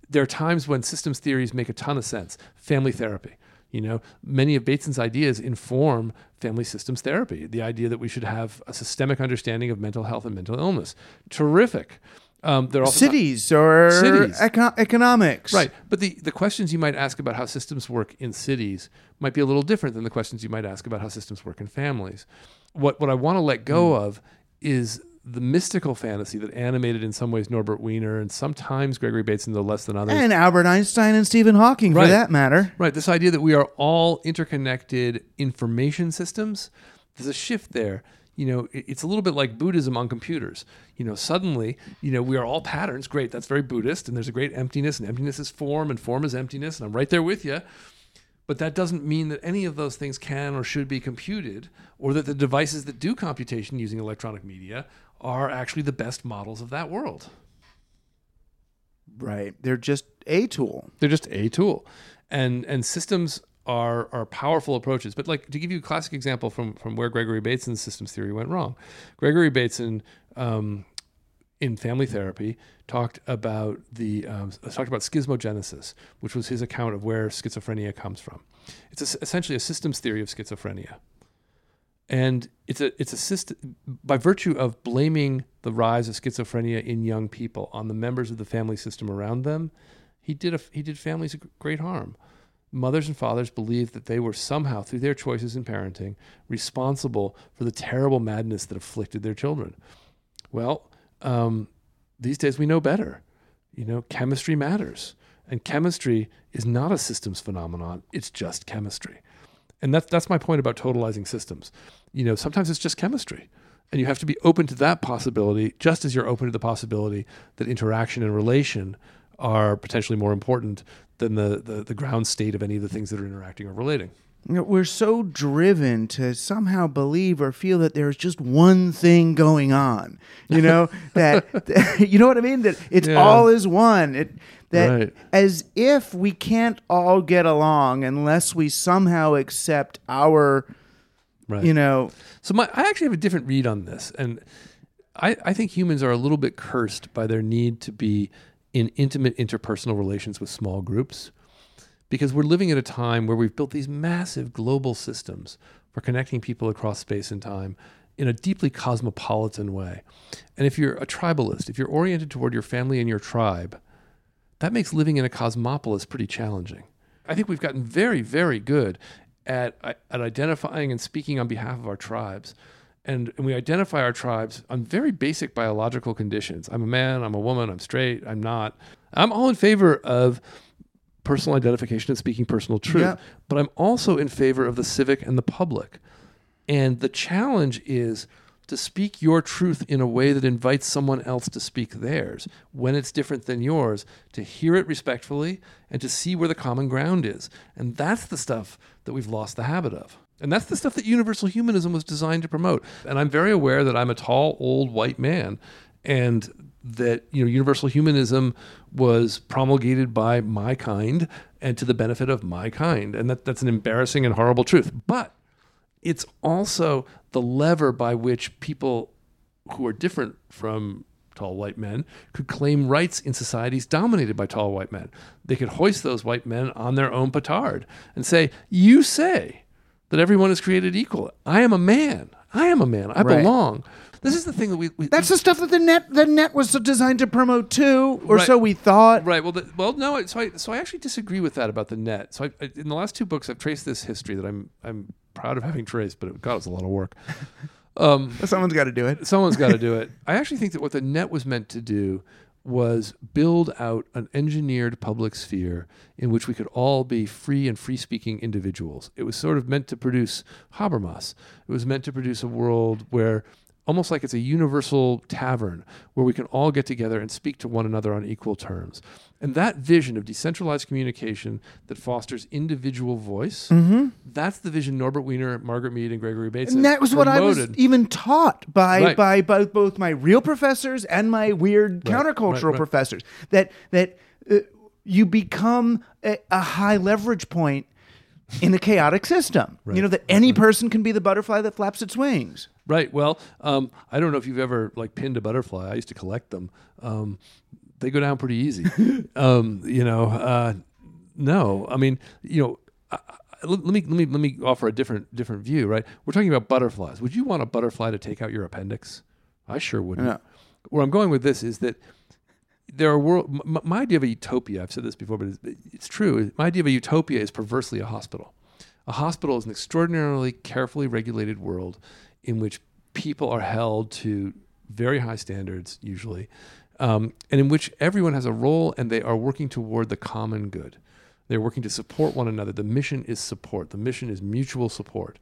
There are times when systems theories make a ton of sense. Family therapy, you know, many of Bateson's ideas inform family systems therapy. The idea that we should have a systemic understanding of mental health and mental illness, terrific. Um, there are also cities or Cities. eco- economics. Right. But the, the questions you might ask about how systems work in cities might be a little different than the questions you might ask about how systems work in families. What, what I want to let go of is the mystical fantasy that animated in some ways Norbert Wiener and sometimes Gregory Bateson, though less than others. And Albert Einstein and Stephen Hawking, for that matter. Right. This idea that we are all interconnected information systems, there's a shift there. You know, it's a little bit like Buddhism on computers. You know, suddenly, you know, we are all patterns. Great. That's very Buddhist. And there's a great emptiness, and emptiness is form, and form is emptiness. And I'm right there with you. But that doesn't mean that any of those things can or should be computed, or that the devices that do computation using electronic media are actually the best models of that world. Right. They're just a tool. They're just a tool, and and systems are are powerful approaches. But like to give you a classic example from from where Gregory Bateson's systems theory went wrong, Gregory Bateson. Um, in family therapy, talked about the um, talked about schismogenesis, which was his account of where schizophrenia comes from. It's es- essentially a systems theory of schizophrenia, and it's a it's a system by virtue of blaming the rise of schizophrenia in young people on the members of the family system around them. He did a, he did families great harm. Mothers and fathers believed that they were somehow, through their choices in parenting, responsible for the terrible madness that afflicted their children. Well, um, these days we know better. You know, chemistry matters, and chemistry is not a systems phenomenon. It's just chemistry, and that's that's my point about totalizing systems. You know, sometimes it's just chemistry, and you have to be open to that possibility, just as you're open to the possibility that interaction and relation are potentially more important than the the, the ground state of any of the things that are interacting or relating. You know, we're so driven to somehow believe or feel that there's just one thing going on. You know that you know what I mean. That it's Yeah. all is one. It that Right. as if we can't all get along unless we somehow accept our Right. you know So my, I actually have a different read on this, and I, I think humans are a little bit cursed by their need to be in intimate interpersonal relations with small groups, because we're living at a time where we've built these massive global systems for connecting people across space and time in a deeply cosmopolitan way. And if you're a tribalist, if you're oriented toward your family and your tribe, that makes living in a cosmopolis pretty challenging. I think we've gotten very, very good at, at identifying and speaking on behalf of our tribes. And, and we identify our tribes on very basic biological conditions. I'm a man, I'm a woman, I'm straight, I'm not. I'm all in favor of personal identification and speaking personal truth, Yeah. but I'm also in favor of the civic and the public. And the challenge is to speak your truth in a way that invites someone else to speak theirs when it's different than yours, to hear it respectfully and to see where the common ground is. And that's the stuff that we've lost the habit of. And that's the stuff that universal humanism was designed to promote. And I'm very aware that I'm a tall, old white man and that you know universal humanism was promulgated by my kind and to the benefit of my kind and that, that's an embarrassing and horrible truth but it's also the lever by which people who are different from tall white men, could claim rights in societies dominated by tall white men. They could hoist those white men on their own petard and say, You say that everyone is created equal. I am a man. I am a man. I Right. belong. This is the thing that we. we That's the stuff that the net the net was designed to promote too, or Right. so we thought. Right. Well, the, well, no. So I, so I actually disagree with that about the net. So I, I, in the last two books, I've traced this history that I'm, I'm proud of having traced, but it, God, it was a lot of work. Um, Someone's got to do it. someone's got to do it. I actually think that what the net was meant to do was build out an engineered public sphere in which we could all be free and free speaking individuals. It was sort of meant to produce Habermas. It was meant to produce a world where almost like it's a universal tavern where we can all get together and speak to one another on equal terms. And that vision of decentralized communication that fosters individual voice, that's the vision Norbert Wiener, Margaret Mead, and Gregory Bates And that was what I was even taught by Right. by both both my real professors and my weird Right, countercultural right, right. professors. That that uh, you become a, a high leverage point in a chaotic system. You know that any person can be the butterfly that flaps its wings. Right. Well, um, I don't know if you've ever like pinned a butterfly. I used to collect them. Um, they go down pretty easy. um, you know, uh, no, I mean, you know, I, I, let me let me let me offer a different different view. Right. We're talking about butterflies. Would you want a butterfly to take out your appendix? I sure wouldn't. No. Where I'm going with this is that there are world. My, my idea of a utopia. I've said this before, but it's, it's true. My idea of a utopia is perversely a hospital. A hospital is an extraordinarily carefully regulated world in which people are held to very high standards, usually, um, and in which everyone has a role and they are working toward the common good. They're working to support one another. The mission is support. The mission is mutual support.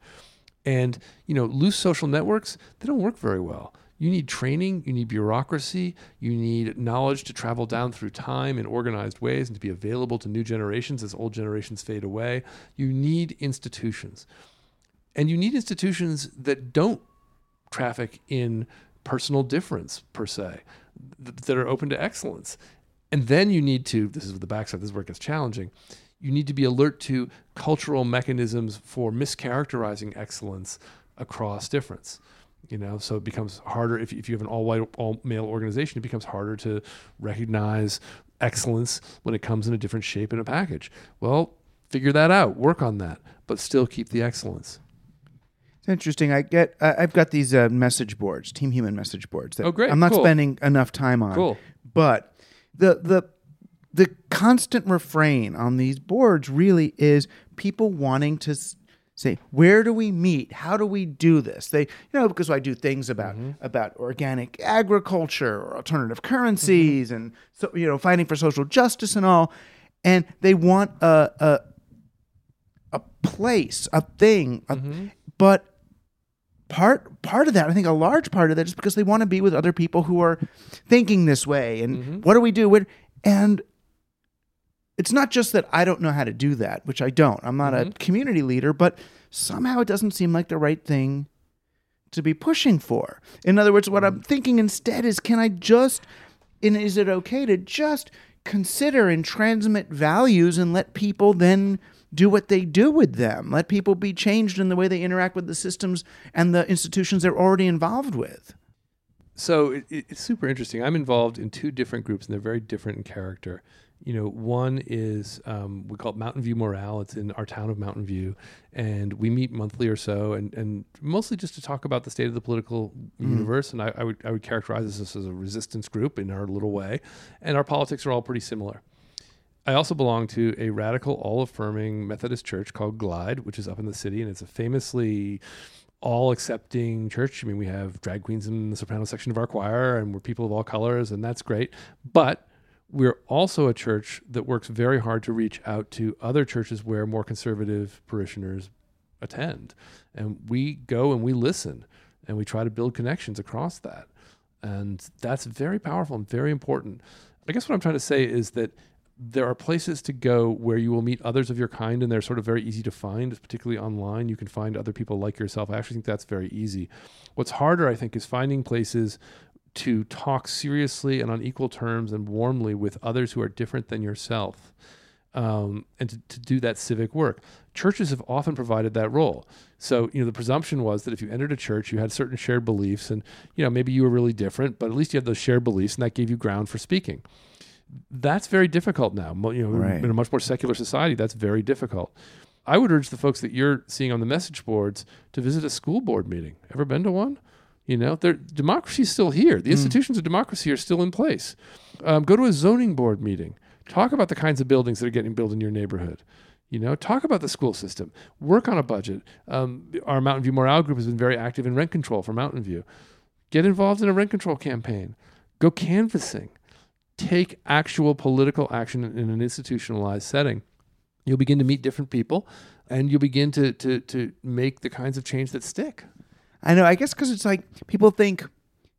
And you know, loose social networks they don't work very well. You need training, you need bureaucracy, you need knowledge to travel down through time in organized ways and to be available to new generations as old generations fade away. You need institutions. And you need institutions that don't traffic in personal difference per se, th- that are open to excellence. And then you need to, this is the backside, this is where it gets challenging. You need to be alert to cultural mechanisms for mischaracterizing excellence across difference. You know, so it becomes harder if, if you have an all white, all male organization, it becomes harder to recognize excellence when it comes in a different shape in a package. Well, figure that out, work on that, but still keep the excellence. It's interesting. I get. I I've got these uh, message boards, Team Human message boards. That Oh, great. I'm not Cool. spending enough time on. Cool. But the the the constant refrain on these boards really is people wanting to s- say, where do we meet? How do we do this? They, you know, because I do things about mm-hmm. about organic agriculture or alternative currencies, mm-hmm. and so you know, fighting for social justice and all, and they want a a a place, a thing, a, mm-hmm. but part part of that i think a large part of that is because they want to be with other people who are thinking this way and mm-hmm. what do we do? With and it's not just that i don't know how to do that which i don't. I'm not a mm-hmm. community leader but somehow it doesn't seem like the right thing to be pushing for. In other words what i'm mm-hmm. thinking instead is can i just and is it okay to just consider and transmit values and let people then do what they do with them let people be changed in the way they interact with the systems and the institutions they're already involved with So it, it- it's super interesting. I'm involved in two different groups, and they're very different in character. You know, one is um, we call it Mountain View Morale. It's in our town of Mountain View, and we meet monthly or so, and, and mostly just to talk about the state of the political universe. And I, I would I would characterize this as a resistance group in our little way, and our politics are all pretty similar. I also belong to a radical, all affirming Methodist church called Glide, which is up in the city, and it's a famously all accepting church. I mean, we have drag queens in the soprano section of our choir, and we're people of all colors, and that's great. But we're also a church that works very hard to reach out to other churches where more conservative parishioners attend. And we go and we listen and we try to build connections across that. And that's very powerful and very important. I guess what I'm trying to say is that there are places to go where you will meet others of your kind, and they're sort of very easy to find, particularly online. You can find other people like yourself. I actually think that's very easy. What's harder, I think, is finding places to talk seriously and on equal terms and warmly with others who are different than yourself. um, and to, to do that civic work. Churches have often provided that role. So, you know, the presumption was that if you entered a church, you had certain shared beliefs, and you know, maybe you were really different, but at least you had those shared beliefs, and that gave you ground for speaking. That's very difficult now. You know, Right. in a much more secular society, that's very difficult. I would urge the folks that you're seeing on the message boards to visit a school board meeting. Ever been to one? You know, democracy is still here. The institutions of democracy are still in place. Um, go to a zoning board meeting. Talk about the kinds of buildings that are getting built in your neighborhood. You know, talk about the school system. Work on a budget. Um, our Mountain View Morale Group has been very active in rent control for Mountain View. Get involved in a rent control campaign. Go canvassing. Take actual political action in an institutionalized setting you'll begin to meet different people and you'll begin to to to make the kinds of change that stick I know. I guess because it's like people think,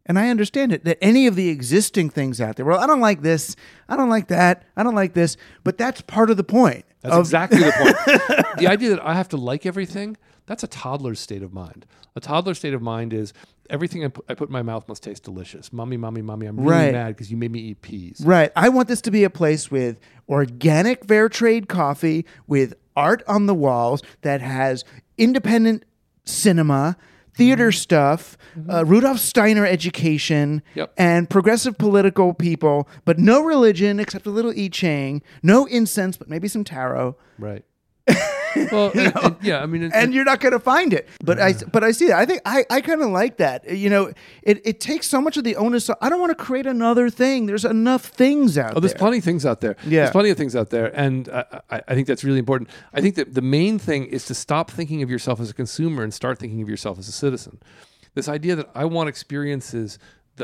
and I understand it, that any of the existing things out there, well, I don't like this, I don't like that, I don't like this, but that's part of the point. that's of- exactly the point the idea that i have to like everything that's a toddler's state of mind a toddler's state of mind is everything I put, I put in my mouth must taste delicious mommy mommy mommy i'm really Right. mad because you made me eat peas Right. I want this to be a place with organic fair trade coffee, with art on the walls that has independent cinema, theater Mm-hmm. stuff, uh, Rudolf Steiner education, Yep. and progressive political people, but no religion except a little I Ching, no incense, but maybe some tarot. right well and- and- yeah i mean it- and you're not going to find it. But I, but I see that. I think I, I kind of like that. You know, it, it takes so much of the onus. I don't want to create another thing. There's enough things out Oh, there's there. plenty of things out there. Yeah. There's plenty of things out there. And I, I, I think that's really important. I think that the main thing is to stop thinking of yourself as a consumer and start thinking of yourself as a citizen. This idea that I want experiences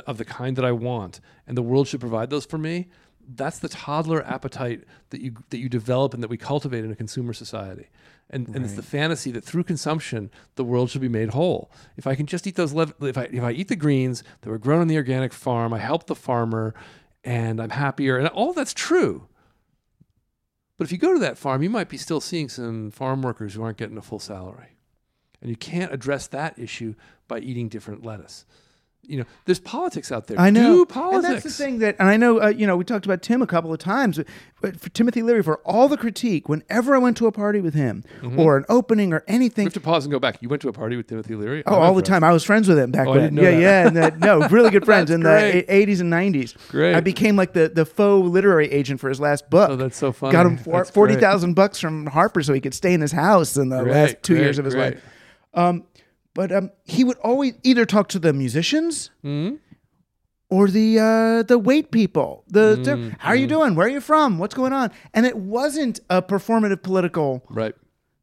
of the kind that I want and the world should provide those for me, that's the toddler appetite that you, that you develop and that we cultivate in a consumer society. And, and it's the fantasy that through consumption the world should be made whole. If I can just eat those, lev- if I if I eat the greens that were grown on the organic farm, I help the farmer, and I'm happier, and all that's true. But if you go to that farm, you might be still seeing some farm workers who aren't getting a full salary, and you can't address that issue by eating different lettuce. You know, there's politics out there. I know. Do And politics. that's the thing that, and I know, uh, you know, we talked about Tim a couple of times, but for Timothy Leary, for all the critique, whenever I went to a party with him or an opening or We anything, have to pause and go back. You went to a party with Timothy Leary? oh, all the time. I was friends with him back Oh, I didn't know yeah, that. yeah, and that, no, really good friends in great. the eighties and nineties. Great. I became like the the faux literary agent for his last book. Oh, that's so funny. Got him forty thousand bucks from Harper so he could stay in his house in the Great, last two great, years of his life. Um, but um, he would always either talk to the musicians Mm-hmm. or the uh, the wait people. The, the- Mm-hmm. how are you doing? Where are you from? What's going on? And it wasn't a performative political Right.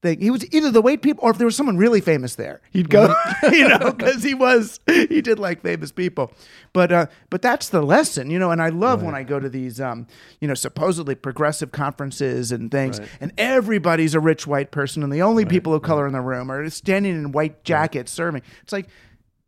Thing. He was either the wait people or if there was someone really famous there, he'd go. You know, because he was he did like famous people. But uh, but that's the lesson, you know. And I love when I go to these um, you know supposedly progressive conferences and things, Right. and everybody's a rich white person, and the only people of color in the room are standing in white jackets serving. It's like.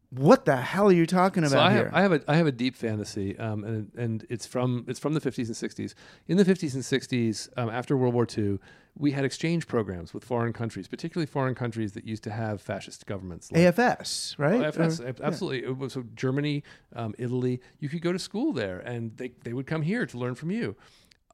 What the hell are you talking about So I here? have, I have a I have a deep fantasy, um, and and it's from it's from the 50s and 60s. In the 50s and 60s, um, after World War II, we had exchange programs with foreign countries, particularly foreign countries that used to have fascist governments. like- AFS, right? Oh, AFS, Or- absolutely. It was so Germany, um, Italy. You could go to school there, and they they would come here to learn from you.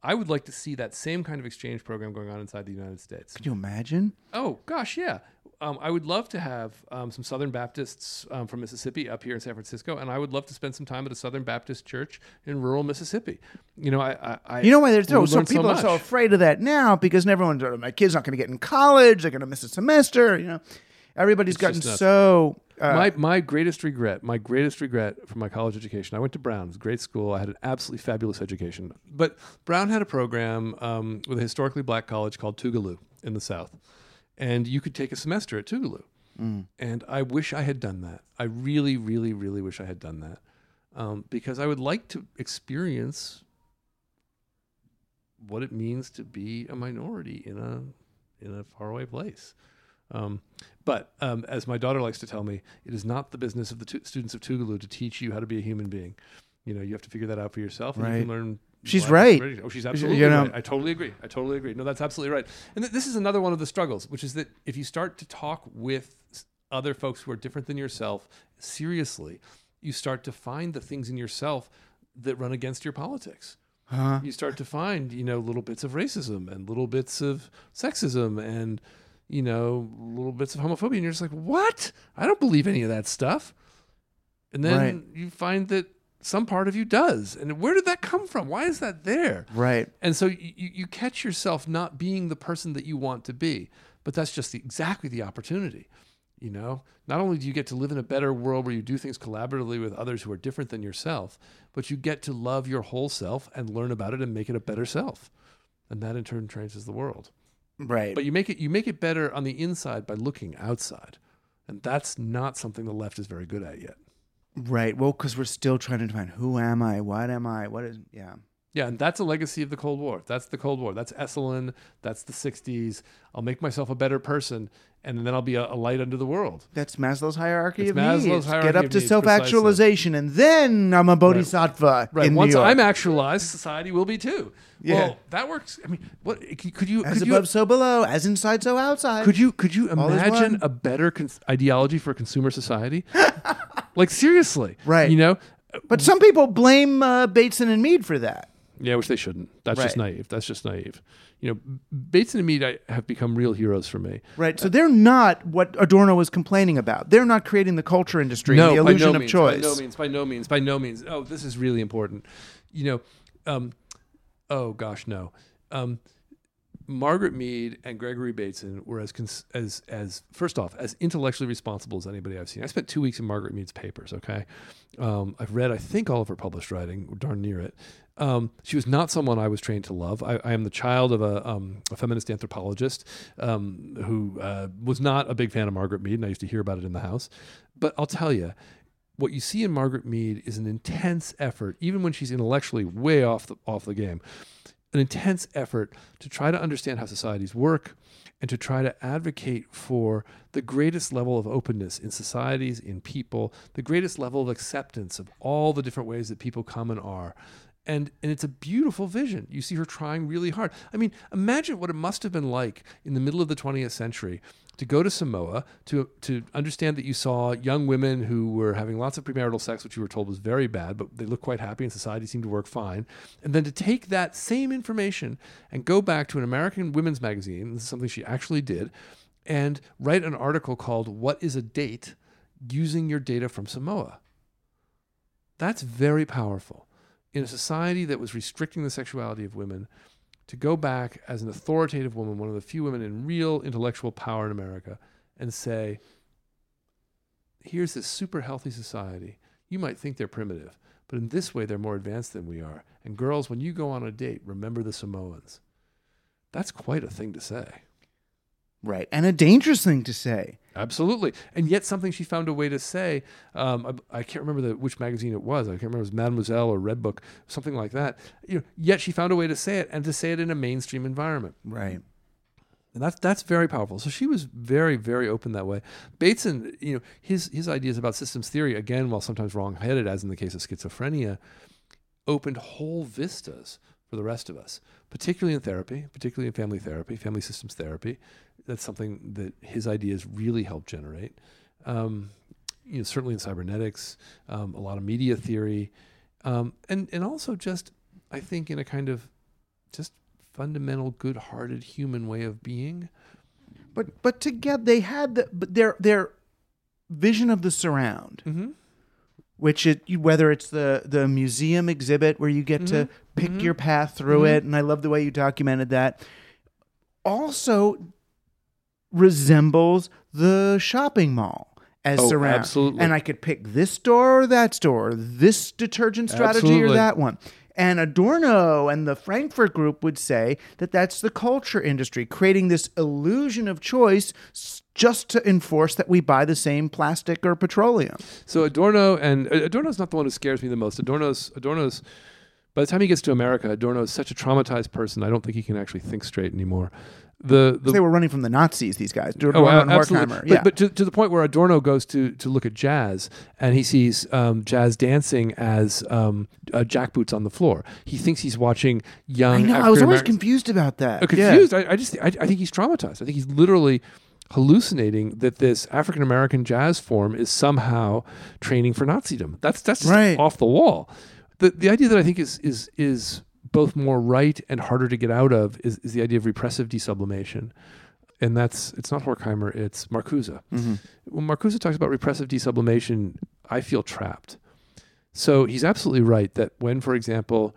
I would like to see that same kind of exchange program going on inside the United States. Can you imagine? Oh gosh, yeah. Um, I would love to have um, some Southern Baptists um, from Mississippi up here in San Francisco, and I would love to spend some time at a Southern Baptist church in rural Mississippi. You know, I, I, I You know why there's so, so people are so afraid of that now because everyone's "Oh, my kid's not going to get in college, they're going to miss a semester. You know, everybody's gotten so. Uh, my my greatest regret, my greatest regret from my college education. I went to Brown. It was a great school. I had an absolutely fabulous education. But Brown had a program um, with a historically black college called Tougaloo in the South, and you could take a semester at Tougaloo. And I wish I had done that. I really, really, really wish I had done that um, because I would like to experience what it means to be a minority in a in a faraway place. Um, but um, as my daughter likes to tell me, it is not the business of the tu- students of Tougaloo to teach you how to be a human being. You know, you have to figure that out for yourself. And you can learn. She's life right. Oh, she's You absolutely know- right. I totally agree. I totally agree. No, that's absolutely right. And th- this is another one of the struggles, which is that if you start to talk with other folks who are different than yourself seriously, you start to find the things in yourself that run against your politics. Huh? you start to find you know little bits of racism and little bits of sexism and you know little bits of homophobia and you're just like what i don't believe any of that stuff and then Right. you find that some part of you does. And where did that come from? Why is that there? Right. and so you, you catch yourself not being the person that you want to be but that's just the, exactly the opportunity you know? Not only do you get to live in a better world where you do things collaboratively with others who are different than yourself but you get to love your whole self and learn about it and make it a better self. And that in turn changes the world. Right. but you make it you make it better on the inside by looking outside. And that's not something the left is very good at yet right. Well, because we're still trying to define who am I? What am I? What is? Yeah. Yeah, and that's a legacy of the Cold War. That's the Cold War. That's Esalen. That's the 60s. I'll make myself a better person, and then I'll be a, a light unto the world. That's Maslow's hierarchy It's of Maslow's needs. hierarchy Get up to needs, self-actualization, and then I'm a bodhisattva Right. in Once New York. I'm actualized, society will be too. Yeah. Well, that works. I mean, what could you as could above, you so below. As inside, so outside. could you could you imagine a better cons- ideology for consumer society? like seriously, Right. You know, But some people blame uh, Bateson and Mead for that. Yeah, which they shouldn't. That's just naive. That's just naive. You know, Bates and Mead I, have become real heroes for me. Right. So they're not what Adorno was complaining about. They're not creating the culture industry, the by illusion no of means, choice. By no means, by no means, by no means. Oh, this is really important. You know, um, oh gosh, no. Um, Margaret Mead and Gregory Bateson were as cons- as as first off as intellectually responsible as anybody I've seen. I spent two weeks in Margaret Mead's papers. Okay, um, I've read I think all of her published writing, darn near it. Um, she was not someone I was trained to love. I, I am the child of a, um, a feminist anthropologist um, who uh, was not a big fan of Margaret Mead, and I used to hear about it in the house. But I'll tell you, what you see in Margaret Mead is an intense effort, even when she's intellectually way off the off the game, an intense effort to try to understand how societies work and to try to advocate for the greatest level of openness in societies, in people, the greatest level of acceptance of all the different ways that people come and are. And, and it's a beautiful vision. You see her trying really hard. I mean, imagine what it must have been like in the middle of the 20th century to go to Samoa to to understand that you saw young women who were having lots of premarital sex, which you were told was very bad, but they looked quite happy and society seemed to work fine. And then to take that same information and go back to an American women's magazine, this is something she actually did, and write an article called "What is a Date?" using your data from Samoa. That's very powerful. In a society that was restricting the sexuality of women, to go back as an authoritative woman, one of the few women in real intellectual power in America, and say, here's this super healthy society. You might think they're primitive, but in this way, they're more advanced than we are. And girls, when you go on a date, remember the Samoans. That's quite a thing to say. Right. And a dangerous thing to say. Absolutely, and yet something she found a way to say. Um, I, I can't remember the, which magazine it was. I can't remember if it was Mademoiselle or Redbook, something like that. You know, yet she found a way to say it and to say it in a mainstream environment. Right. And that's that's very powerful. So she was very very open that way. Bateson, you know, his his ideas about systems theory, again, while sometimes wrong-headed, as in the case of schizophrenia, opened whole vistas for the rest of us, particularly in therapy, particularly in family therapy, family systems therapy. That's something that his ideas really helped generate. Um, you know, certainly in cybernetics, um, a lot of media theory, um, and and also just I think in a kind of just fundamental, good-hearted human way of being. But but together they had the but their their vision of the surround, Mm-hmm. which it whether it's the the museum exhibit where you get to pick Mhm. your path through it, and I love the way you documented that. Also resembles the shopping mall as Oh, surround. absolutely. And I could pick this store or that store, this detergent strategy or that one. And Adorno and the Frankfurt Group would say that that's the culture industry, creating this illusion of choice just to enforce that we buy the same plastic or petroleum. So Adorno and uh, Adorno's not the one who scares me the most. Adorno's Adorno's by the time he gets to America, Adorno is such a traumatized person. I don't think he can actually think straight anymore. The, the they were running from the Nazis, these guys. Oh, Adorno a- and absolutely. Horkheimer. Yeah. but to, to the point where Adorno goes to to look at jazz and he sees um, jazz dancing as um, uh, jackboots on the floor. He thinks he's watching young. I know. I was always confused about that. uh, Yeah. confused. I, I just I, I think he's traumatized. I think he's literally hallucinating that this African American jazz form is somehow training for Nazism. That's that's just Right. off the wall. The the idea that I think is is is both more right and harder to get out of is, is the idea of repressive desublimation. And that's it's not Horkheimer, it's Marcuse. Mm-hmm. When Marcuse talks about repressive desublimation, I feel trapped. So he's absolutely right that when, for example,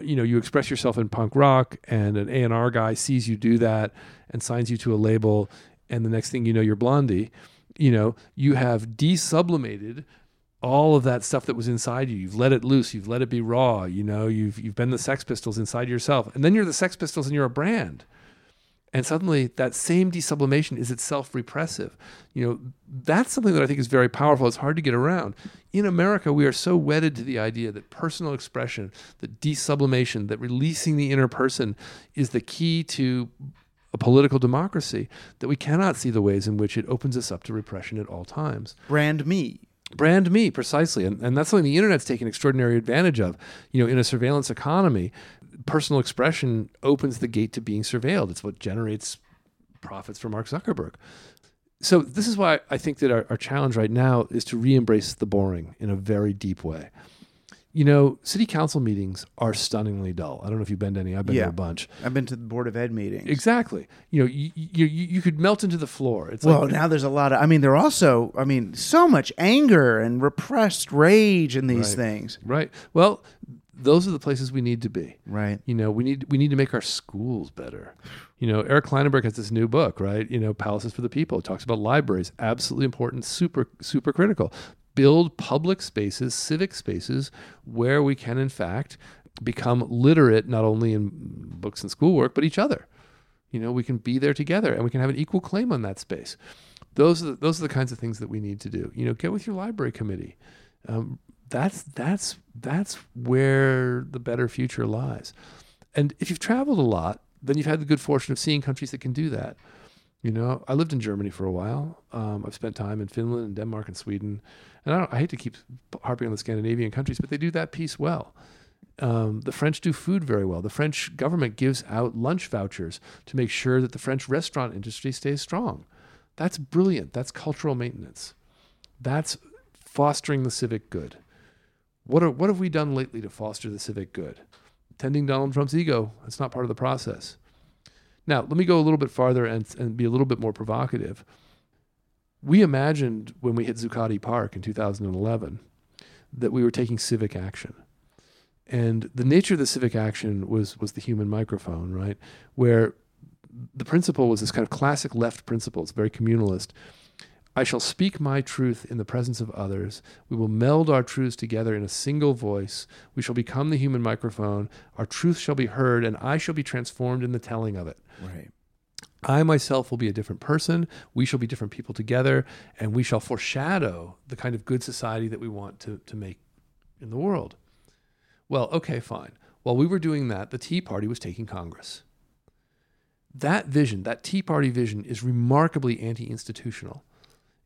you know, you express yourself in punk rock and an A&R guy sees you do that and signs you to a label and the next thing you know you're Blondie, you know, you have desublimated all of that stuff that was inside you. You've let it loose, you've let it be raw, you know, you've you've been the Sex Pistols inside yourself. And then you're the Sex Pistols and you're a brand. And suddenly that same desublimation is itself repressive. You know, that's something that I think is very powerful. It's hard to get around. In America, we are so wedded to the idea that personal expression, that desublimation, that releasing the inner person is the key to a political democracy that we cannot see the ways in which it opens us up to repression at all times Brand me. Brand me precisely. And, and that's something the internet's taken extraordinary advantage of. You know in a surveillance economy personal expression opens the gate to being surveilled. It's what generates profits for mark zuckerberg. So this is why i think that our, our challenge right now is to re-embrace the boring in a very deep way you know city council meetings are stunningly dull i don't know if you've been to any i've been Yeah. to a bunch I've been to the Board of Ed meetings. exactly you know you, you, you could melt into the floor it's Well, like now there's a lot of. I mean, there are also. I mean, so much anger and repressed rage in these Right. things. right well those are the places we need to be Right. You know, we need we need to make our schools better. You know, Eric Klinenberg has this new book, right? You know, Palaces for the People. It talks about libraries, absolutely important, super super critical. Build public spaces, civic spaces where we can in fact become literate not only in books and schoolwork but each other. You know, we can be there together and we can have an equal claim on that space. Those are the, those are the kinds of things that we need to do. You know, get with your library committee. Um, that's that's that's where the better future lies. And if you've traveled a lot, then you've had the good fortune of seeing countries that can do that. You know, I lived in Germany for a while. Um, I've spent time in Finland and Denmark and Sweden. And I, I hate to keep harping on the Scandinavian countries, but they do that piece well. Um, the French do food very well. The French government gives out lunch vouchers to make sure that the French restaurant industry stays strong. That's brilliant. That's cultural maintenance. That's fostering the civic good. What are what have we done lately to foster the civic good? Tending Donald Trump's ego. That's not part of the process. Now, let me go a little bit farther and, and be a little bit more provocative. We imagined when we hit Zuccotti Park in 2011 that we were taking civic action. And the nature of the civic action was was the human microphone, right? Where the principle was this kind of classic left principle. It's very communalist. I shall speak my truth in the presence of others. We will meld our truths together in a single voice. We shall become the human microphone. Our truth shall be heard, and I shall be transformed in the telling of it. Right. I myself will be a different person. We shall be different people together, and we shall foreshadow the kind of good society that we want to, to make in the world. Well, okay, fine. While we were doing that, the Tea Party was taking Congress. That vision, that Tea Party vision, is remarkably anti institutional.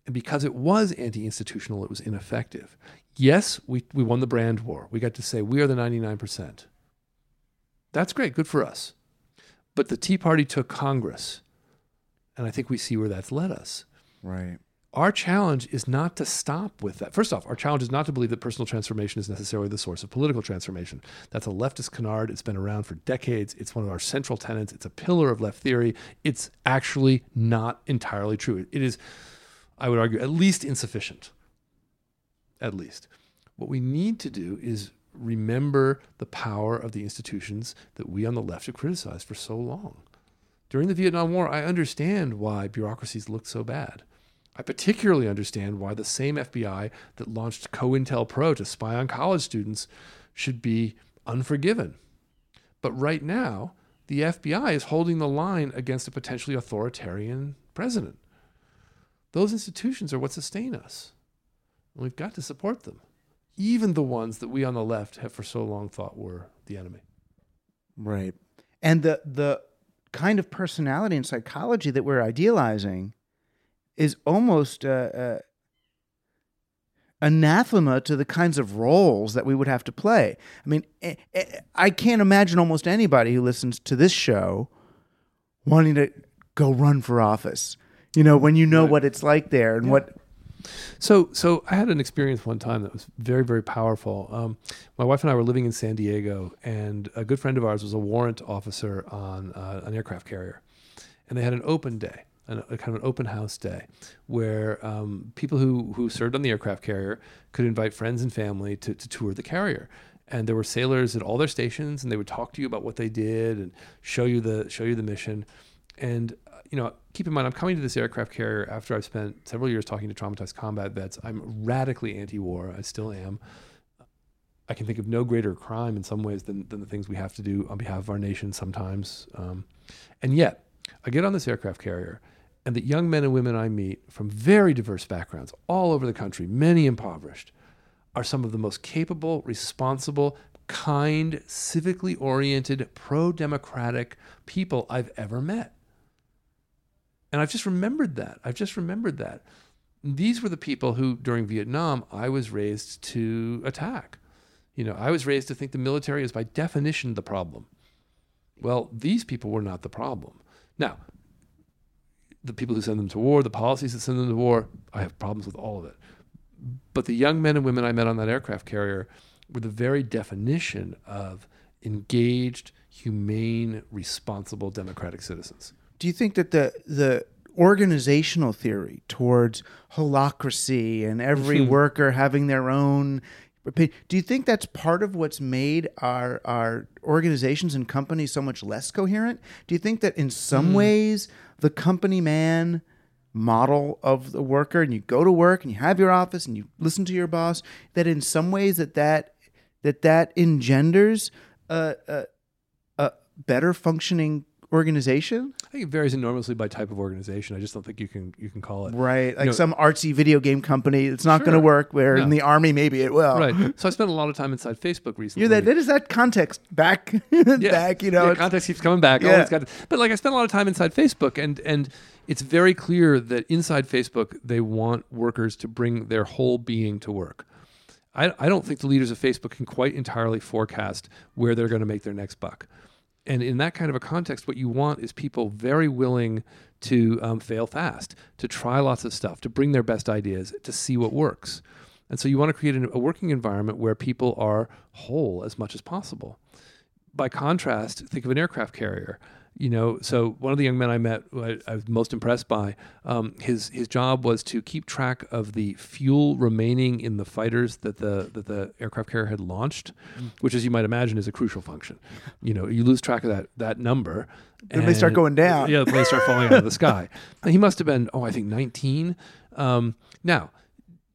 And because it was anti institutional, it was ineffective. Yes, we, we won the brand war. We got to say, we are the 99%. That's great. Good for us. But the Tea Party took Congress. And I think we see where that's led us. Right. Our challenge is not to stop with that. First off, our challenge is not to believe that personal transformation is necessarily the source of political transformation. That's a leftist canard. It's been around for decades. It's one of our central tenets. It's a pillar of left theory. It's actually not entirely true. It is, I would argue, at least insufficient. At least. What we need to do is remember the power of the institutions that we on the left have criticized for so long. During the Vietnam War, I understand why bureaucracies looked so bad. I particularly understand why the same FBI that launched COINTELPRO to spy on college students should be unforgiven. But right now, the FBI is holding the line against a potentially authoritarian president. Those institutions are what sustain us. And we've got to support them, even the ones that we on the left have for so long thought were the enemy. Right. And the the kind of personality and psychology that we're idealizing is almost uh, uh, anathema to the kinds of roles that we would have to play. I mean, eh, eh, I can't imagine almost anybody who listens to this show wanting to go run for office. You know, when you know what it's like there and what So, so I had an experience one time that was very, very powerful. Um, my wife and I were living in San Diego, and a good friend of ours was a warrant officer on uh, an aircraft carrier, and they had an open day, an, a kind of an open house day, where um, people who who served on the aircraft carrier could invite friends and family to, to tour the carrier. And there were sailors at all their stations, and they would talk to you about what they did and show you the show you the mission. And uh, you know, keep in mind, I'm coming to this aircraft carrier after I've spent several years talking to traumatized combat vets. I'm radically anti-war. I still am. I can think of no greater crime in some ways than, than the things we have to do on behalf of our nation sometimes. Um, and yet, I get on this aircraft carrier, and the young men and women I meet from very diverse backgrounds all over the country, many impoverished, are some of the most capable, responsible, kind, civically oriented, pro democratic people I've ever met. And I've just remembered that. I've just remembered that. These were the people who, during Vietnam, I was raised to attack. You know, I was raised to think the military is by definition the problem. Well, these people were not the problem. Now, the people who send them to war, the policies that send them to war, I have problems with all of it. But the young men and women I met on that aircraft carrier were the very definition of engaged, humane, responsible democratic citizens. Do you think that the the organizational theory towards holacracy and every Mhm. worker having their own do you think that's part of what's made our our organizations and companies so much less coherent? Do you think that in some ways the company man model of the worker and you go to work and you have your office and you listen to your boss that in some ways that that that that engenders a a, a better functioning organization? I think it varies enormously by type of organization. I just don't think you can you can call it Right, like know- some artsy video game company, it's not going to work. Where in the army, maybe it will. right. So I spent a lot of time inside Facebook recently. You're that. That is that context back, back. You know, yeah, context keeps coming back. Yeah. Got, but like I spent a lot of time inside Facebook, and and it's very clear that inside Facebook they want workers to bring their whole being to work. I, I don't think the leaders of Facebook can quite entirely forecast where they're going to make their next buck. And in that kind of a context, what you want is people very willing to um, fail fast, to try lots of stuff, to bring their best ideas, to see what works. And so you want to create a working environment where people are whole as much as possible by contrast, think of an aircraft carrier. You know, so one of the young men I met, I, I was most impressed by, um, his his job was to keep track of the fuel remaining in the fighters that the that the aircraft carrier had launched, which, as you might imagine, is a crucial function. You know, you lose track of that that number, Then they start going down. Yeah, the planes start falling out of the sky. And he must have been, oh, I think nineteen. Um, now,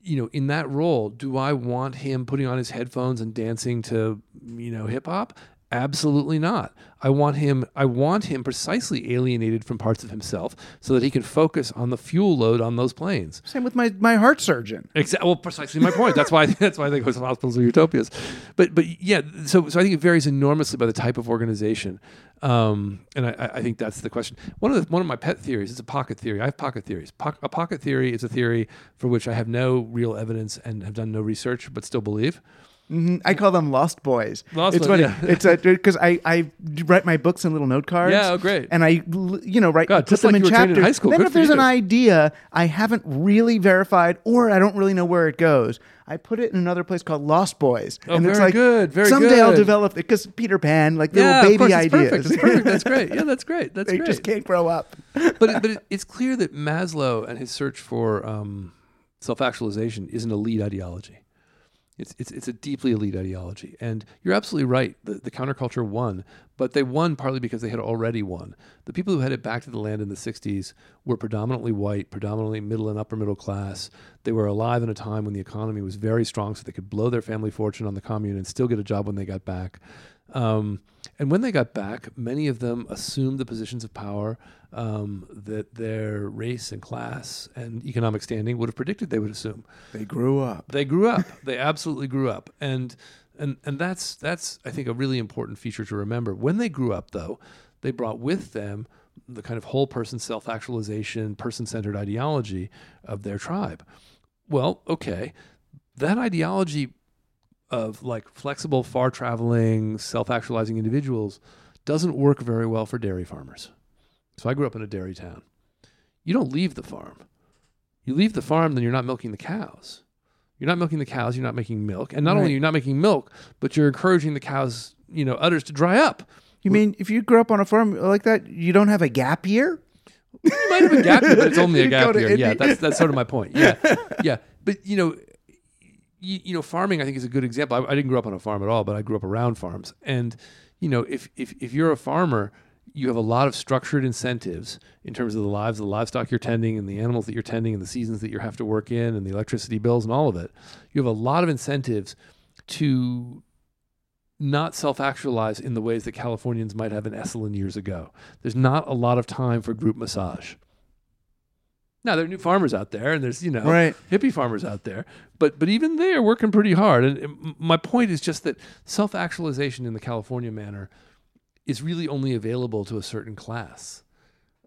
you know, in that role, do I want him putting on his headphones and dancing to, you know, hip hop? Absolutely not. I want him I want him precisely alienated from parts of himself so that he can focus on the fuel load on those planes. Same with my my heart surgeon. Exactly. Well, precisely my point. That's why. That's why I think hospitals are utopias. But but yeah. So so I think it varies enormously by the type of organization, um, and I, I think that's the question. One of the, one of my pet theories is a pocket theory. I have pocket theories. Po- a pocket theory is a theory for which I have no real evidence and have done no research, but still believe. Mhm. I call them Lost Boys. Lost it's funny. yeah. It's a because I I write my books in little note cards. Yeah, oh, great. And I, you know write God, put them like in you chapters. in high school. Then Good if there's an idea I haven't really verified or I don't really know where it goes, I put it in another place called Lost Boys. Oh, and it's very like good, very someday I'll develop it because Peter Pan, like little yeah, baby of course, it's ideas. perfect. It's perfect. That's great. Yeah, that's great. That's they great. just can't grow up. but it, but it, it's clear that Maslow and his search for um, self-actualization is an elite ideology. It's, it's, it's a deeply elite ideology. And you're absolutely right. The, the counterculture won, but they won partly because they had already won. The people who headed back to the land in the 60s were predominantly white, predominantly middle and upper middle class. They were alive in a time when the economy was very strong, so they could blow their family fortune on the commune and still get a job when they got back. Um, and when they got back, many of them assumed the positions of power um, that their race and class and economic standing would have predicted they would assume. They grew up. They grew up. they absolutely grew up, and and and that's that's I think a really important feature to remember. When they grew up, though, they brought with them the kind of whole person self actualization, person centered ideology of their tribe. Well, okay, that ideology of like flexible, far traveling, self actualizing individuals doesn't work very well for dairy farmers. So I grew up in a dairy town. You don't leave the farm. you leave the farm, then you're not milking the cows. You're not milking the cows. You're not making milk, and not only Right. are you not making milk, but you're encouraging the cows, you know, udders to dry up. You mean if you grew up on a farm like that, you don't have a gap year? You might have a gap year, but it's only a gap year. Yeah, that's that's sort of my point. Yeah, yeah. But you know, you, you know, farming I think is a good example. I, I didn't grow up on a farm at all, but I grew up around farms. And you know, if if if you're a farmer, you have a lot of structured incentives in terms of the lives of the livestock you're tending and the animals that you're tending and the seasons that you have to work in and the electricity bills and all of it. You have a lot of incentives to not self-actualize in the ways that Californians might have in Esalen years ago. There's not a lot of time for group massage. Now there are new farmers out there, and there's you know Right. hippie farmers out there, but but even they are working pretty hard. And and my point is just that self-actualization in the California manner is really only available to a certain class.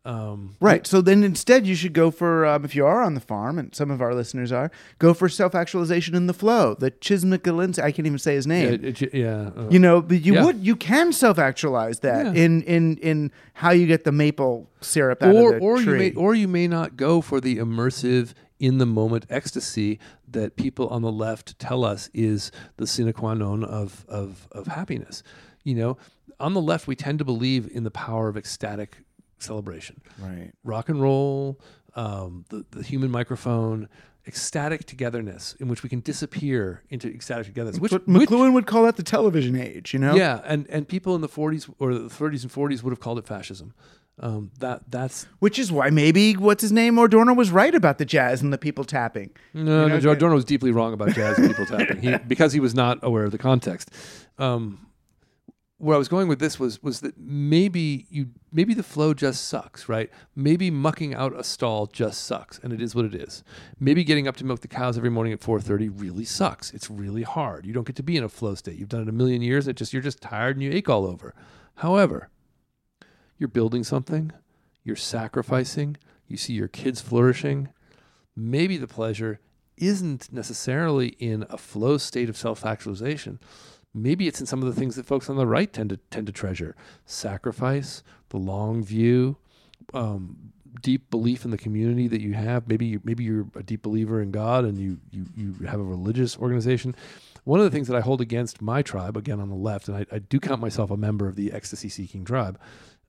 Um, Right. So then instead, you should go for, um, if you are on the farm, and some of our listeners are, go for self actualization in the flow. The Chismic I can't even say his yeah, name. it- yeah, uh, you know, but you Yeah. would, you can self actualize that Yeah. in, in, in how you get the maple syrup out or of the or tree. you may or you may not go for the immersive in the moment ecstasy that people on the left tell us is the sine qua non of of of happiness. You know, on the left we tend to believe in the power of ecstatic celebration. right. Rock and roll, um, the, the human microphone, ecstatic togetherness in which we can disappear into ecstatic togetherness. Which, But which McLuhan would call that the television age, you know? yeah, and, and people in the 40s or the 30s and 40s would have called it fascism. Um, that that's Which is why maybe what's his name Adorno was right about the jazz and the people tapping. No, know, no, Adorno was deeply wrong about jazz and people tapping he, because he was not aware of the context. Um, where I was going with this was was that maybe you maybe the flow just sucks, right? Maybe mucking out a stall just sucks, and it is what it is. Maybe getting up to milk the cows every morning at four thirty really sucks. It's really hard. You don't get to be in a flow state. You've done it a million years. It just you're just tired and you ache all over. However, you're building something, you're sacrificing, you see your kids flourishing. Maybe the pleasure isn't necessarily in a flow state of self-actualization. Maybe it's in some of the things that folks on the right tend to tend to treasure: sacrifice, the long view, um, deep belief in the community that you have. Maybe you, maybe you're a deep believer in God and you you you have a religious organization. One of the things that I hold against my tribe, again on the left, and I, I do count myself a member of the ecstasy-seeking tribe,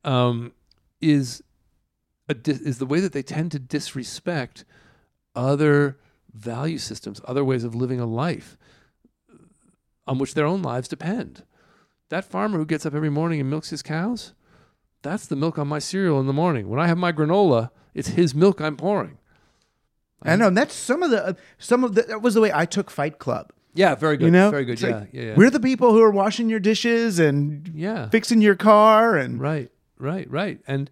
um, is is the way that they tend to disrespect other value systems, other ways of living a life on which their own lives depend. That farmer who gets up every morning and milks his cows, that's the milk on my cereal in the morning. When I have my granola, it's his milk I'm pouring. I know and that's some of the uh, some of the that was the way I took Fight Club. Yeah, very good. You know, very good. Yeah, like, yeah, yeah. We're the people who are washing your dishes and yeah. fixing your car and Right, right, right. And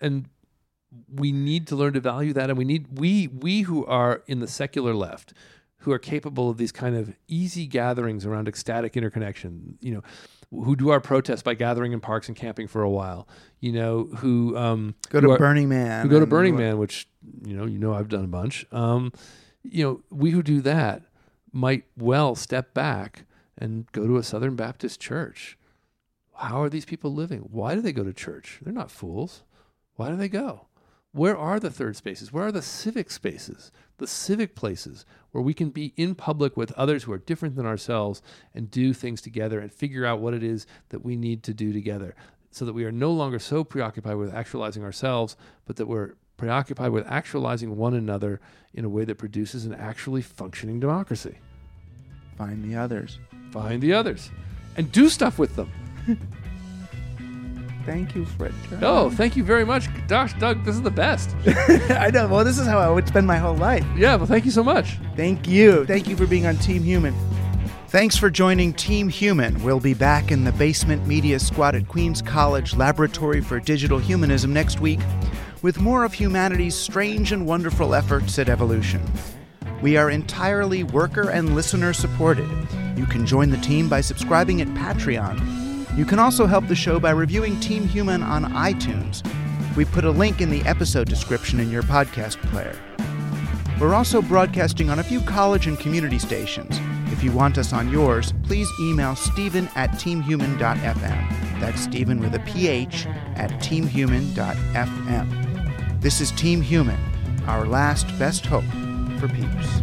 and we need to learn to value that and we need we we who are in the secular left who are capable of these kind of easy gatherings around ecstatic interconnection, you know, who do our protests by gathering in parks and camping for a while, you know, who um go who to are- Burning Man. who go to Burning Man, which you know, you know, I've done a bunch. Um, you know, we who do that might well step back and go to a Southern Baptist church. How are these people living? Why do they go to church? They're not fools. Why do they go? Where are the third spaces? Where are the civic spaces, the civic places where we can be in public with others who are different than ourselves and do things together and figure out what it is that we need to do together so that we are no longer so preoccupied with actualizing ourselves, but that we're preoccupied with actualizing one another in a way that produces an actually functioning democracy. Find the others. Find the others and do stuff with them. Thank you, Fred. Oh, thank you very much. Gosh, Doug, this is the best. I know. Well, this is how I would spend my whole life. Yeah, well, thank you so much. Thank you. Thank you for being on Team Human. Thanks for joining Team Human. We'll be back in the Basement Media Squad at Queens College Laboratory for Digital Humanism next week with more of humanity's strange and wonderful efforts at evolution. We are entirely worker and listener supported. You can join the team by subscribing at Patreon. You can also help the show by reviewing Team Human on iTunes. We put a link in the episode description in your podcast player. We're also broadcasting on a few college and community stations. If you want us on yours, please email Stephen at teamhuman.fm. That's Stephen with a PH at teamhuman.fm. This is Team Human. our last best hope for peeps.